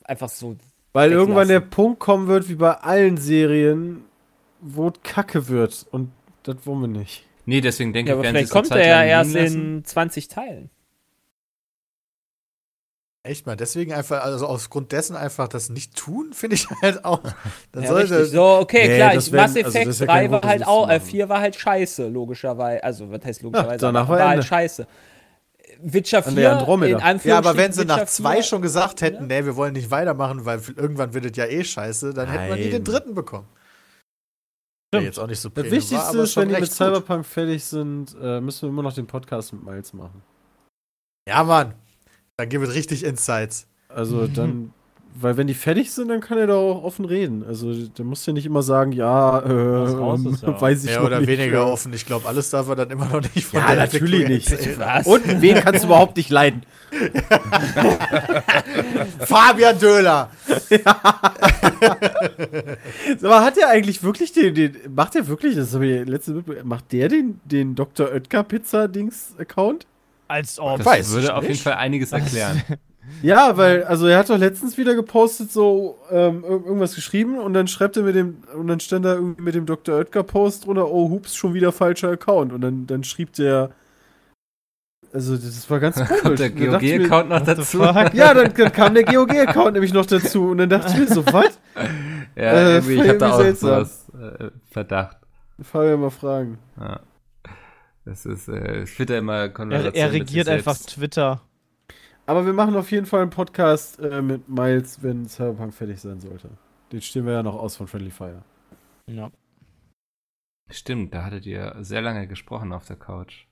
einfach so. weil weglassen. irgendwann der Punkt kommen wird, wie bei allen Serien, wo es kacke wird. Und das wollen wir nicht. Nee, deswegen denke Ja, ich, aber werden vielleicht kommt er ja erst lassen. in 20 Teilen. Echt mal, deswegen einfach, also aufgrund dessen einfach das nicht tun, finde ich halt auch. Dann Ja, sollte. richtig. So, okay, Nee, klar, ich, Mass also Effect das ist ja 3 kein war halt auch, äh, machen. 4 war halt scheiße, logischerweise. Also, was heißt logischerweise? danach aber war war halt Ende. scheiße. Witcher 4, An der Andromeda. in ja, aber wenn sie nach Witcher zwei 4, schon gesagt hätten, nee, wir wollen nicht weitermachen, weil irgendwann wird es ja eh scheiße, dann hätten wir nie Nein. den dritten bekommen. Der jetzt auch nicht so Das Wichtigste war, aber ist, schon wenn die mit gut. Cyberpunk fertig sind, äh, müssen wir immer noch den Podcast mit Miles machen. Ja, Mann. Dann gibt es richtig Insights. Also dann weil wenn die fertig sind, dann kann er doch auch offen reden. Also der muss ja nicht immer sagen, ja, äh, raus ist, ja. weiß ich Mehr noch oder nicht. weniger Ja. offen. Ich glaube, alles darf er dann immer noch nicht von Ja, der natürlich nicht. Was? Und wen kannst du überhaupt nicht leiden? Fabian Döhler! Aber hat der eigentlich wirklich den, den macht der wirklich, das habe ich letzte macht der den, den Dr. Oetker Pizza Dings Account? Als ob. Das weiß würde auf jeden nicht. Fall einiges erklären. Ja, weil, also er hat doch letztens wieder gepostet, so ähm, ir- irgendwas geschrieben und dann schreibt er mit dem, und dann stand da irgendwie mit dem Dr. Oetker Post drunter, oh, hups, schon wieder falscher Account. Und dann, dann schrieb der, also das war ganz komisch. Kommt der GOG-Account noch dazu? Ja, dann, dann kam der GOG-Account nämlich noch dazu und dann dachte ich mir so, was? Ja, Äh, irgendwie, ich habe da auch seltsam. sowas äh, Verdacht. Fabian mal fragen. Ja. Das ist, äh, ich finde immer Er, Konversation er sich regiert einfach selbst. Twitter. Aber wir machen auf jeden Fall einen Podcast äh, mit Miles, wenn Cyberpunk fertig sein sollte. Den stehen wir ja noch aus von Friendly Fire. Ja. Stimmt, da hattet ihr sehr lange gesprochen auf der Couch.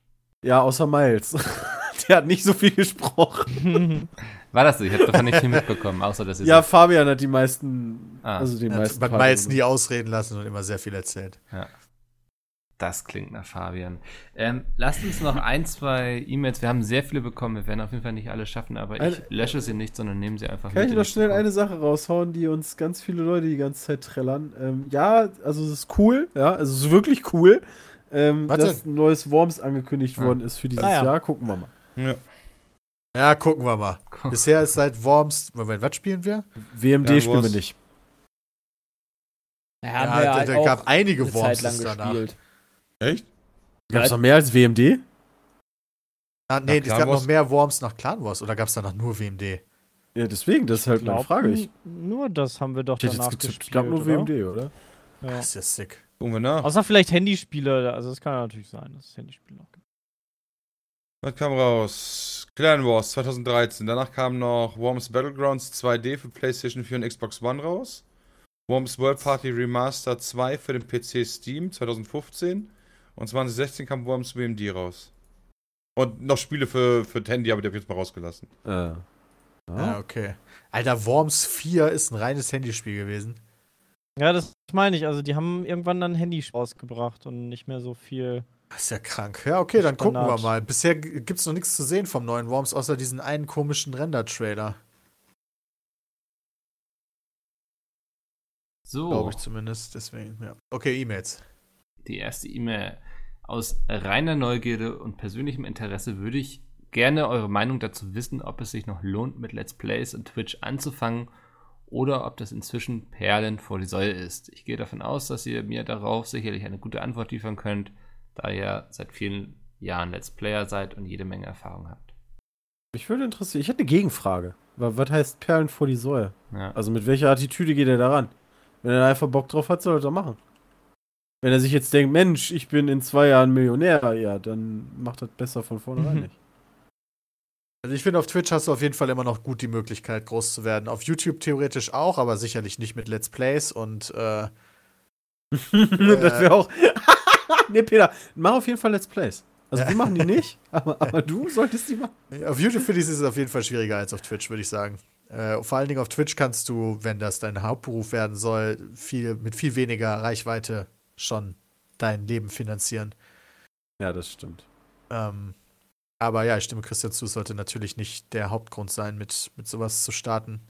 Ja, außer Miles. der hat nicht so viel gesprochen. War das so? Ich habe davon nicht viel mitbekommen, außer dass ihr Ja, so- Fabian hat die meisten, Ah. also den Er meisten. hat Miles nie ausreden lassen und immer sehr viel erzählt. Ja. Das klingt nach Fabian. Ähm, lasst uns noch ein, zwei E-Mails. Wir haben sehr viele bekommen. Wir werden auf jeden Fall nicht alle schaffen, aber ich lösche sie nicht, sondern nehme sie einfach Kann ich in noch die schnell eine Sache raushauen, die uns ganz viele Leute die ganze Zeit trällern? Ähm, ja, also es ist cool, ja, also es ist wirklich cool, ähm, dass ein neues Worms angekündigt Ah. worden ist für dieses Ah, ja. Jahr. Gucken wir mal. Ja. Ja, gucken wir mal. Bisher ist seit Worms. Moment, was spielen wir? WMD Ja, spielen wir nicht. Ja, Ja, da, halt da auch gab einige eine Zeit lang Worms danach. gespielt. Echt? Gab es noch mehr als WMD? Ah, nee, es gab noch mehr Worms nach Clan Wars oder gab es danach nur WMD? Ja, deswegen, das ist halt meine Frage. Ich, nur das haben wir doch ich danach gespielt, ich glaube nur oder? WMD, oder? Ja. Das ist ja sick. Gucken wir nach. Außer vielleicht Handyspiele, also das kann ja natürlich sein, dass es Handyspiele noch gibt. Was kam raus? Clan Wars 2013. Danach kam noch Worms Battlegrounds 2D für PlayStation 4 und Xbox One raus. Worms World Party Remaster 2 für den PC Steam 2015. Und 2016 kam Worms WMD raus. Und noch Spiele für, für Handy, aber die habe ich jetzt mal rausgelassen. Äh. Ja, Ja. okay. Alter, Worms 4 ist ein reines Handyspiel gewesen. Ja, das meine ich. Also die haben irgendwann dann Handy rausgebracht und nicht mehr so viel. Das ist ja krank. Ja, okay, dann gucken wir Standard. mal. Bisher gibt es noch nichts zu sehen vom neuen Worms, außer diesen einen komischen Render-Trailer. So, Glaube ich zumindest. Deswegen, ja. Okay, E-Mails. die erste E-Mail. Aus reiner Neugierde und persönlichem Interesse würde ich gerne eure Meinung dazu wissen, ob es sich noch lohnt, mit Let's Plays und Twitch anzufangen oder ob das inzwischen Perlen vor die Säule ist. Ich gehe davon aus, dass ihr mir darauf sicherlich eine gute Antwort liefern könnt, da ihr seit vielen Jahren Let's Player seid und jede Menge Erfahrung habt. Mich würde interessieren, ich hätte eine Gegenfrage. Wa- Was heißt Perlen vor die Säule? Ja. Also mit welcher Attitüde geht er daran? Wenn er da einfach Bock drauf hat, soll er das machen. Wenn er sich jetzt denkt, Mensch, ich bin in zwei Jahren Millionär, ja, dann macht das besser von vornherein Mhm. nicht. Also ich finde, auf Twitch hast du auf jeden Fall immer noch gut die Möglichkeit, groß zu werden. Auf YouTube theoretisch auch, aber sicherlich nicht mit Let's Plays und äh, das wäre auch. nee, Peter, mach auf jeden Fall Let's Plays. Also wir machen die nicht, aber, aber du solltest die machen. auf YouTube finde ich es auf jeden Fall schwieriger als auf Twitch, würde ich sagen. Äh, vor allen Dingen auf Twitch kannst du, wenn das dein Hauptberuf werden soll, viel, mit viel weniger Reichweite schon dein Leben finanzieren. Ja, das stimmt. Ähm, aber ja, ich stimme Christian zu, es sollte natürlich nicht der Hauptgrund sein, mit, mit sowas zu starten.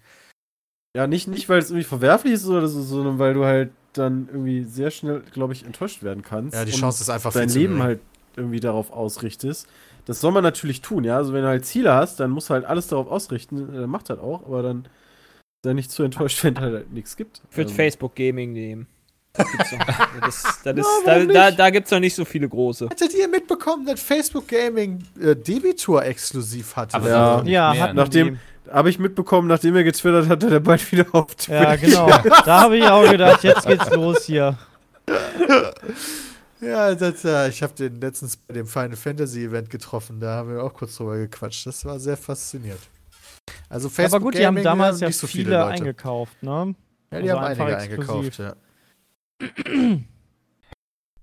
Ja, nicht, nicht weil es irgendwie verwerflich ist oder so, sondern weil du halt dann irgendwie sehr schnell, glaube ich, enttäuscht werden kannst. Ja, die und Chance ist einfach dein Leben halt irgendwie darauf ausrichtest. Das soll man natürlich tun, ja. Also wenn du halt Ziele hast, dann musst du halt alles darauf ausrichten. Äh, macht halt auch, aber dann sei nicht zu enttäuscht, wenn halt, halt nichts gibt. Ich würde Ähm, Facebook Gaming nehmen. Gibt's noch. Das, das da da, nicht? da gibt es noch nicht so viele große. Hattet ihr mitbekommen, dass Facebook Gaming äh, Debitor exklusiv hatte? Aber Ja. Ja, mehr, hatten ne? Nachdem- Habe ich mitbekommen, nachdem er getwittert hat, dass er bald wieder auf die. Ja, Twitch- genau. da habe ich auch gedacht, jetzt geht's los hier. Ja, das, äh, ich habe den letztens bei dem Final Fantasy Event getroffen, da haben wir auch kurz drüber gequatscht. Das war sehr faszinierend. Also Facebook Aber gut, die haben Gaming, damals äh, ja nicht so viele, viele Leute. eingekauft, ne? Ja, die also haben einige exklusiv. eingekauft, ja.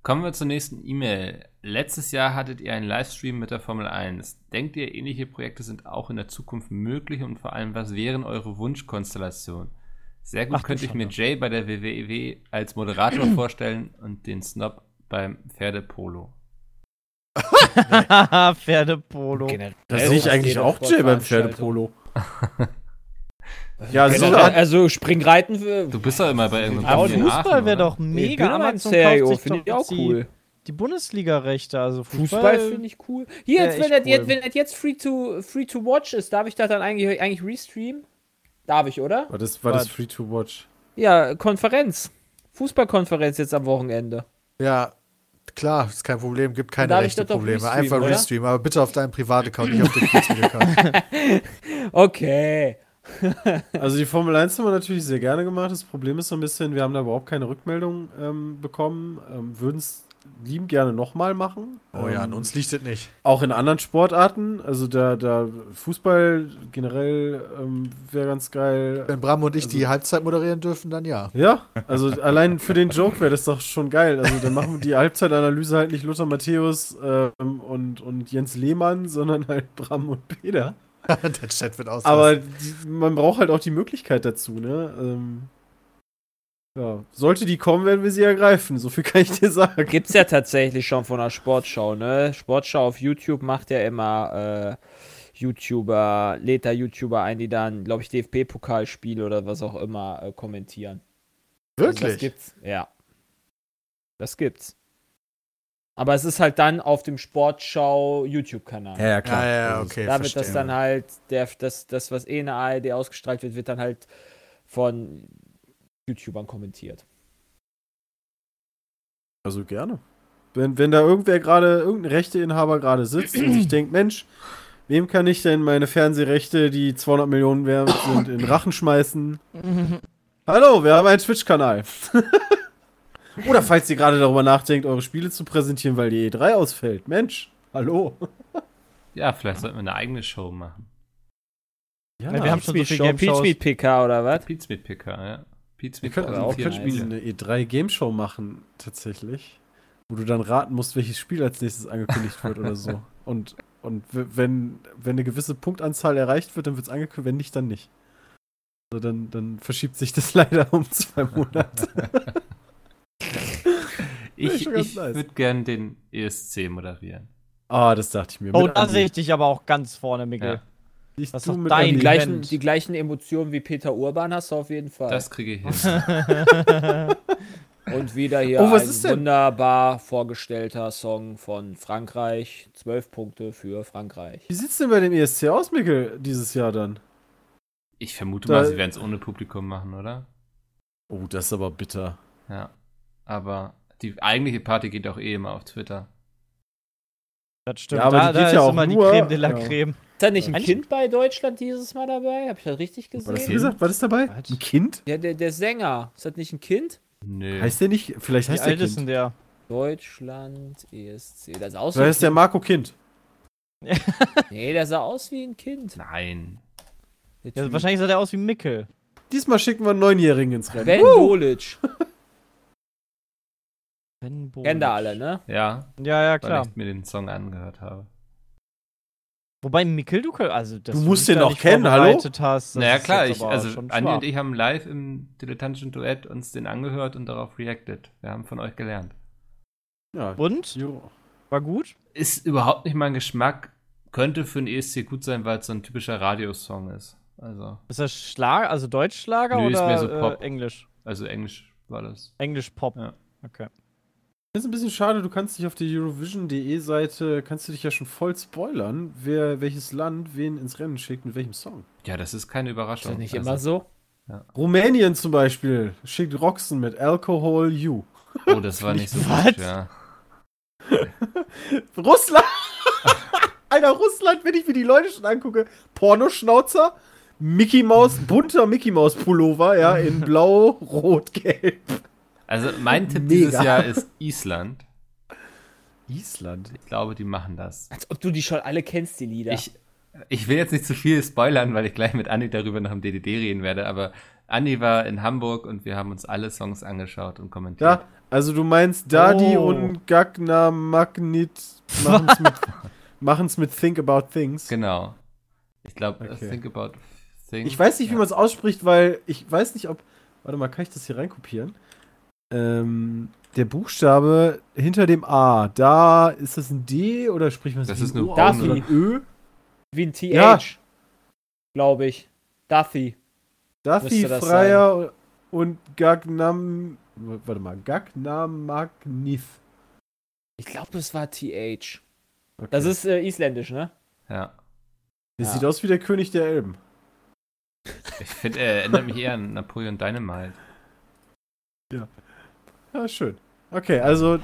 Kommen wir zur nächsten E-Mail. letztes Jahr hattet ihr einen Livestream mit der Formel 1. Denkt ihr, ähnliche Projekte sind auch in der Zukunft möglich und vor allem, was wären eure Wunschkonstellationen? Sehr gut Ach könnte ich mir. Jay bei der WWE als Moderator vorstellen und den Snob beim Pferdepolo. Pferdepolo. Da sehe ich eigentlich auch Jay beim Pferdepolo. ja, so, Also, also Springreiten für. Du bist doch immer bei irgendeinem Aber Fußball wäre doch mega. ich Amazon kauft finde ich auch die, cool. Die Bundesliga-Rechte, also Fußball. Fußball finde ich cool. Hier, jetzt, wenn, das, cool. jetzt, wenn das jetzt free to, free to watch ist, darf ich das dann eigentlich, eigentlich restreamen? Darf ich, oder? war das, war das? Free to Watch? Ja, Konferenz. Fußballkonferenz jetzt am Wochenende. Ja, klar, ist kein Problem, gibt keine darf ich rechte das doch Probleme. restreamen, Einfach oder? restreamen, aber bitte auf deinem Privataccount, nicht auf dem Kids-Account. Okay. Also die Formel 1 haben wir natürlich sehr gerne gemacht. Das Problem ist so ein bisschen, wir haben da überhaupt keine Rückmeldung ähm, bekommen. Ähm, Würden es lieben gerne nochmal machen. Oh ja, an Ähm, uns liegt es nicht. Auch in anderen Sportarten. Also der, der Fußball generell ähm, wäre ganz geil. Wenn Bram und ich die Halbzeit moderieren dürfen, dann ja. Ja, also allein für den Joke wäre das doch schon geil. Also dann machen wir die Halbzeitanalyse halt nicht Lothar Matthäus ähm, und, und Jens Lehmann, sondern halt Bram und Peter. Der Chat wird aus. Aber die, man braucht halt auch die Möglichkeit dazu, ne? Ähm, ja, sollte die kommen, werden wir sie ergreifen. So viel kann ich dir sagen. Gibt's ja tatsächlich schon von der Sportschau, ne? Sportschau auf YouTube macht ja immer äh, YouTuber, lädt da YouTuber ein, die dann, glaube ich, DFB-Pokalspiele oder was auch immer äh, kommentieren. Also das Wirklich? gibt's, ja. Das gibt's. Aber es ist halt dann auf dem Sportschau YouTube-Kanal. Ja, ja, ja, ja, okay. da wird das dann halt, der, das, das, was eh in der ARD ausgestrahlt wird, wird dann halt von YouTubern kommentiert. Also gerne. Wenn, wenn da irgendwer gerade, irgendein Rechteinhaber gerade sitzt und sich denkt, Mensch, wem kann ich denn meine Fernsehrechte, die 200 Millionen wert sind, in den Rachen schmeißen? Hallo, wir haben einen Twitch-Kanal. Oder falls ihr gerade darüber nachdenkt, eure Spiele zu präsentieren, weil die E3 ausfällt. Mensch, hallo. Ja, vielleicht sollten wir eine eigene Show machen. Ja, wir haben schon so Game Peach Shows. Meat Picker oder was? Pizza mit Picker, ja. Pizza wir mit könnten aber auch wir könnten nice. eine E3-Game-Show machen, tatsächlich. Wo du dann raten musst, welches Spiel als nächstes angekündigt wird oder so. Und, und wenn, wenn eine gewisse Punktanzahl erreicht wird, dann wird es angekündigt, wenn nicht, dann nicht. Also dann, dann verschiebt sich das leider um zwei Monate. Ich, ich nice. würde gern den ESC moderieren. Ah, das dachte ich mir. Oh, da sehe ich dich aber auch ganz vorne, Mikkel. Ja. Ich das ist dein Die gleichen, die gleichen Emotionen wie Peter Urban hast du auf jeden Fall. Das kriege ich hin. Und wieder hier Oh, was ein ist denn? wunderbar vorgestellter Song von Frankreich. Zwölf Punkte für Frankreich. Wie sieht's denn bei dem ESC aus, Mikkel, dieses Jahr dann? Ich vermute Da- mal, sie werden es ohne Publikum machen, oder? Oh, das ist aber bitter. Ja. Aber die eigentliche Party geht auch eh immer auf Twitter. Das stimmt. Ja, aber da, die da geht ist ja auch immer nur- die Creme de la ja. Creme. Ist da nicht ein Kind bei Deutschland dieses Mal dabei? Hab ich das richtig gesehen? wie gesagt? War das dabei? Was? Ein Kind? Ja, der, der Sänger. Ist das nicht ein Kind? Nö. Heißt der nicht? Vielleicht Wie heißt der alt ist denn Kind. der? Deutschland, ESC. Das sah aus wie heißt der Marco Kind. kind. Nee, der sah aus wie ein Kind. Nein. Ja, wahrscheinlich sah der aus wie Mikkel. Diesmal schicken wir einen Neunjährigen ins Rennen. Ben Dolic. Ben Bobic. Kennen da alle, ne? Ja, Ja, ja, weil klar. ich mir den Song angehört habe. Wobei Mikkel, du, also das Du musst den nicht kennen, hallo? Hast, naja, ist klar, ich, also Andi und ich haben live im dilettantischen Duett uns den angehört und darauf reacted. Wir haben von euch gelernt. Ja. Und? Jo. War gut? Ist überhaupt nicht mein Geschmack. Könnte für einen ESC gut sein, weil es so ein typischer Radiosong ist. Also, Ist das Schlager, also Deutschschlager Nö, ist oder mehr so Pop. Äh, Englisch? also Englisch war das. Englisch Pop. Ja. Okay. Das ist ein bisschen schade, du kannst dich auf der Eurovision.de Seite, kannst du dich ja schon voll spoilern, wer welches Land wen ins Rennen schickt mit welchem Song. Ja, das ist keine Ist Überraschung. das nicht also, immer so? Rumänien zum Beispiel schickt Roxen mit Alcohol You. Oh, das war nicht so Was? gut, ja. Russland! Alter, Russland, wenn ich mir die Leute schon angucke, Pornoschnauzer, Mickey Maus, bunter Mickey Maus Pullover, ja, in blau, rot, gelb. Also mein Tipp Mega. dieses Jahr ist Island. Island. Ich glaube, die machen das. Als ob du die schon alle kennst, die Lieder. Ich, ich will jetzt nicht zu viel spoilern, weil ich gleich mit Anni darüber nach dem DDD reden werde, aber Andi war in Hamburg und wir haben uns alle Songs angeschaut und kommentiert. Ja, also du meinst Dadi Oh. und Gagna Magnit machen's mit, machen's mit Think About Things. Genau. Ich glaube, Okay. Think About Things. Ich weiß nicht, wie Ja. man es ausspricht, weil ich weiß nicht, ob. Warte mal, kann ich das hier reinkopieren? Ähm, der Buchstabe hinter dem A, da ist das ein D oder spricht man Das wie ist ein eine O oder ein Ö? Wie ein TH, Ja. glaube ich. Duffy. Duffy, das Freier und Gagnam. Warte mal, Gagnam Magnith. Ich glaube, das war TH. Okay. Das ist äh, isländisch, ne? Ja. Das Ja. sieht aus wie der König der Elben. Ich finde, er erinnert mich eher an Napoleon Dynamite. Ja, schön. Okay, also.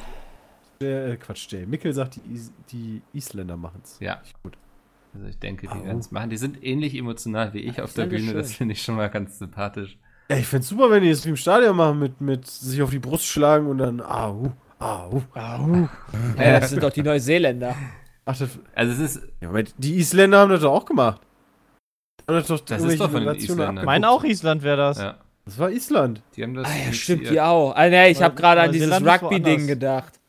Der, äh, Quatsch, der Mickel sagt, die, Is die Isländer machen's. Ja. Gut. Also ich denke, die werden es machen. Die sind ähnlich emotional wie ich Ja, auf der Bühne. Das schön. finde ich schon mal ganz sympathisch. Ja, ich find's super, wenn die das wie im Stadion machen, mit, mit sich auf die Brust schlagen und dann. Au, au, au. Ja, das sind doch die Neuseeländer. Ach, das, Also es ist, ja, Moment, die Isländer haben das doch auch gemacht. Das, Das ist doch von den Isländern. abgeguckt. Mein auch Island wäre das. ja, Das war Island. die haben das. Ah ja, stimmt, die auch. Ah, ne, ich habe gerade an dieses Rugby-Ding gedacht.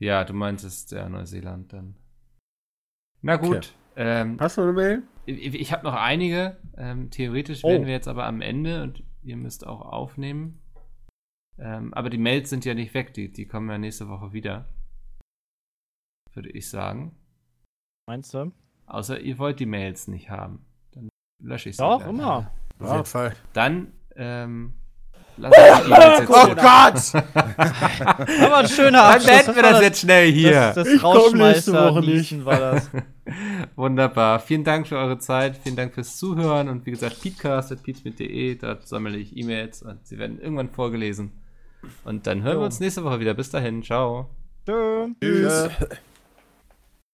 Ja, du meintest ja Neuseeland dann. Na gut. Ähm, Hast du noch eine Mail? ich ich habe noch einige. Ähm, theoretisch Oh. werden wir jetzt aber am Ende und ihr müsst auch aufnehmen. Ähm, aber die Mails sind ja nicht weg, die, die kommen ja nächste Woche wieder. Würde ich sagen. Meinst du? Außer ihr wollt die Mails nicht haben. Dann lösche ich sie. Doch, gleich. immer. Auf jeden Fall. Dann, ähm, lass jetzt Oh Gott! Aber ein schöner Dann Abschluss. beenden wir war das jetzt schnell hier. Das, das Ich komm nächste Woche nicht. War das. Wunderbar. Vielen Dank für eure Zeit. Vielen Dank fürs Zuhören. Und wie gesagt, peatcast.peats.de. Dort sammle ich E-Mails und sie werden irgendwann vorgelesen. Und dann hören wir Jo. uns nächste Woche wieder. Bis dahin. Ciao. Tschö. Tschüss.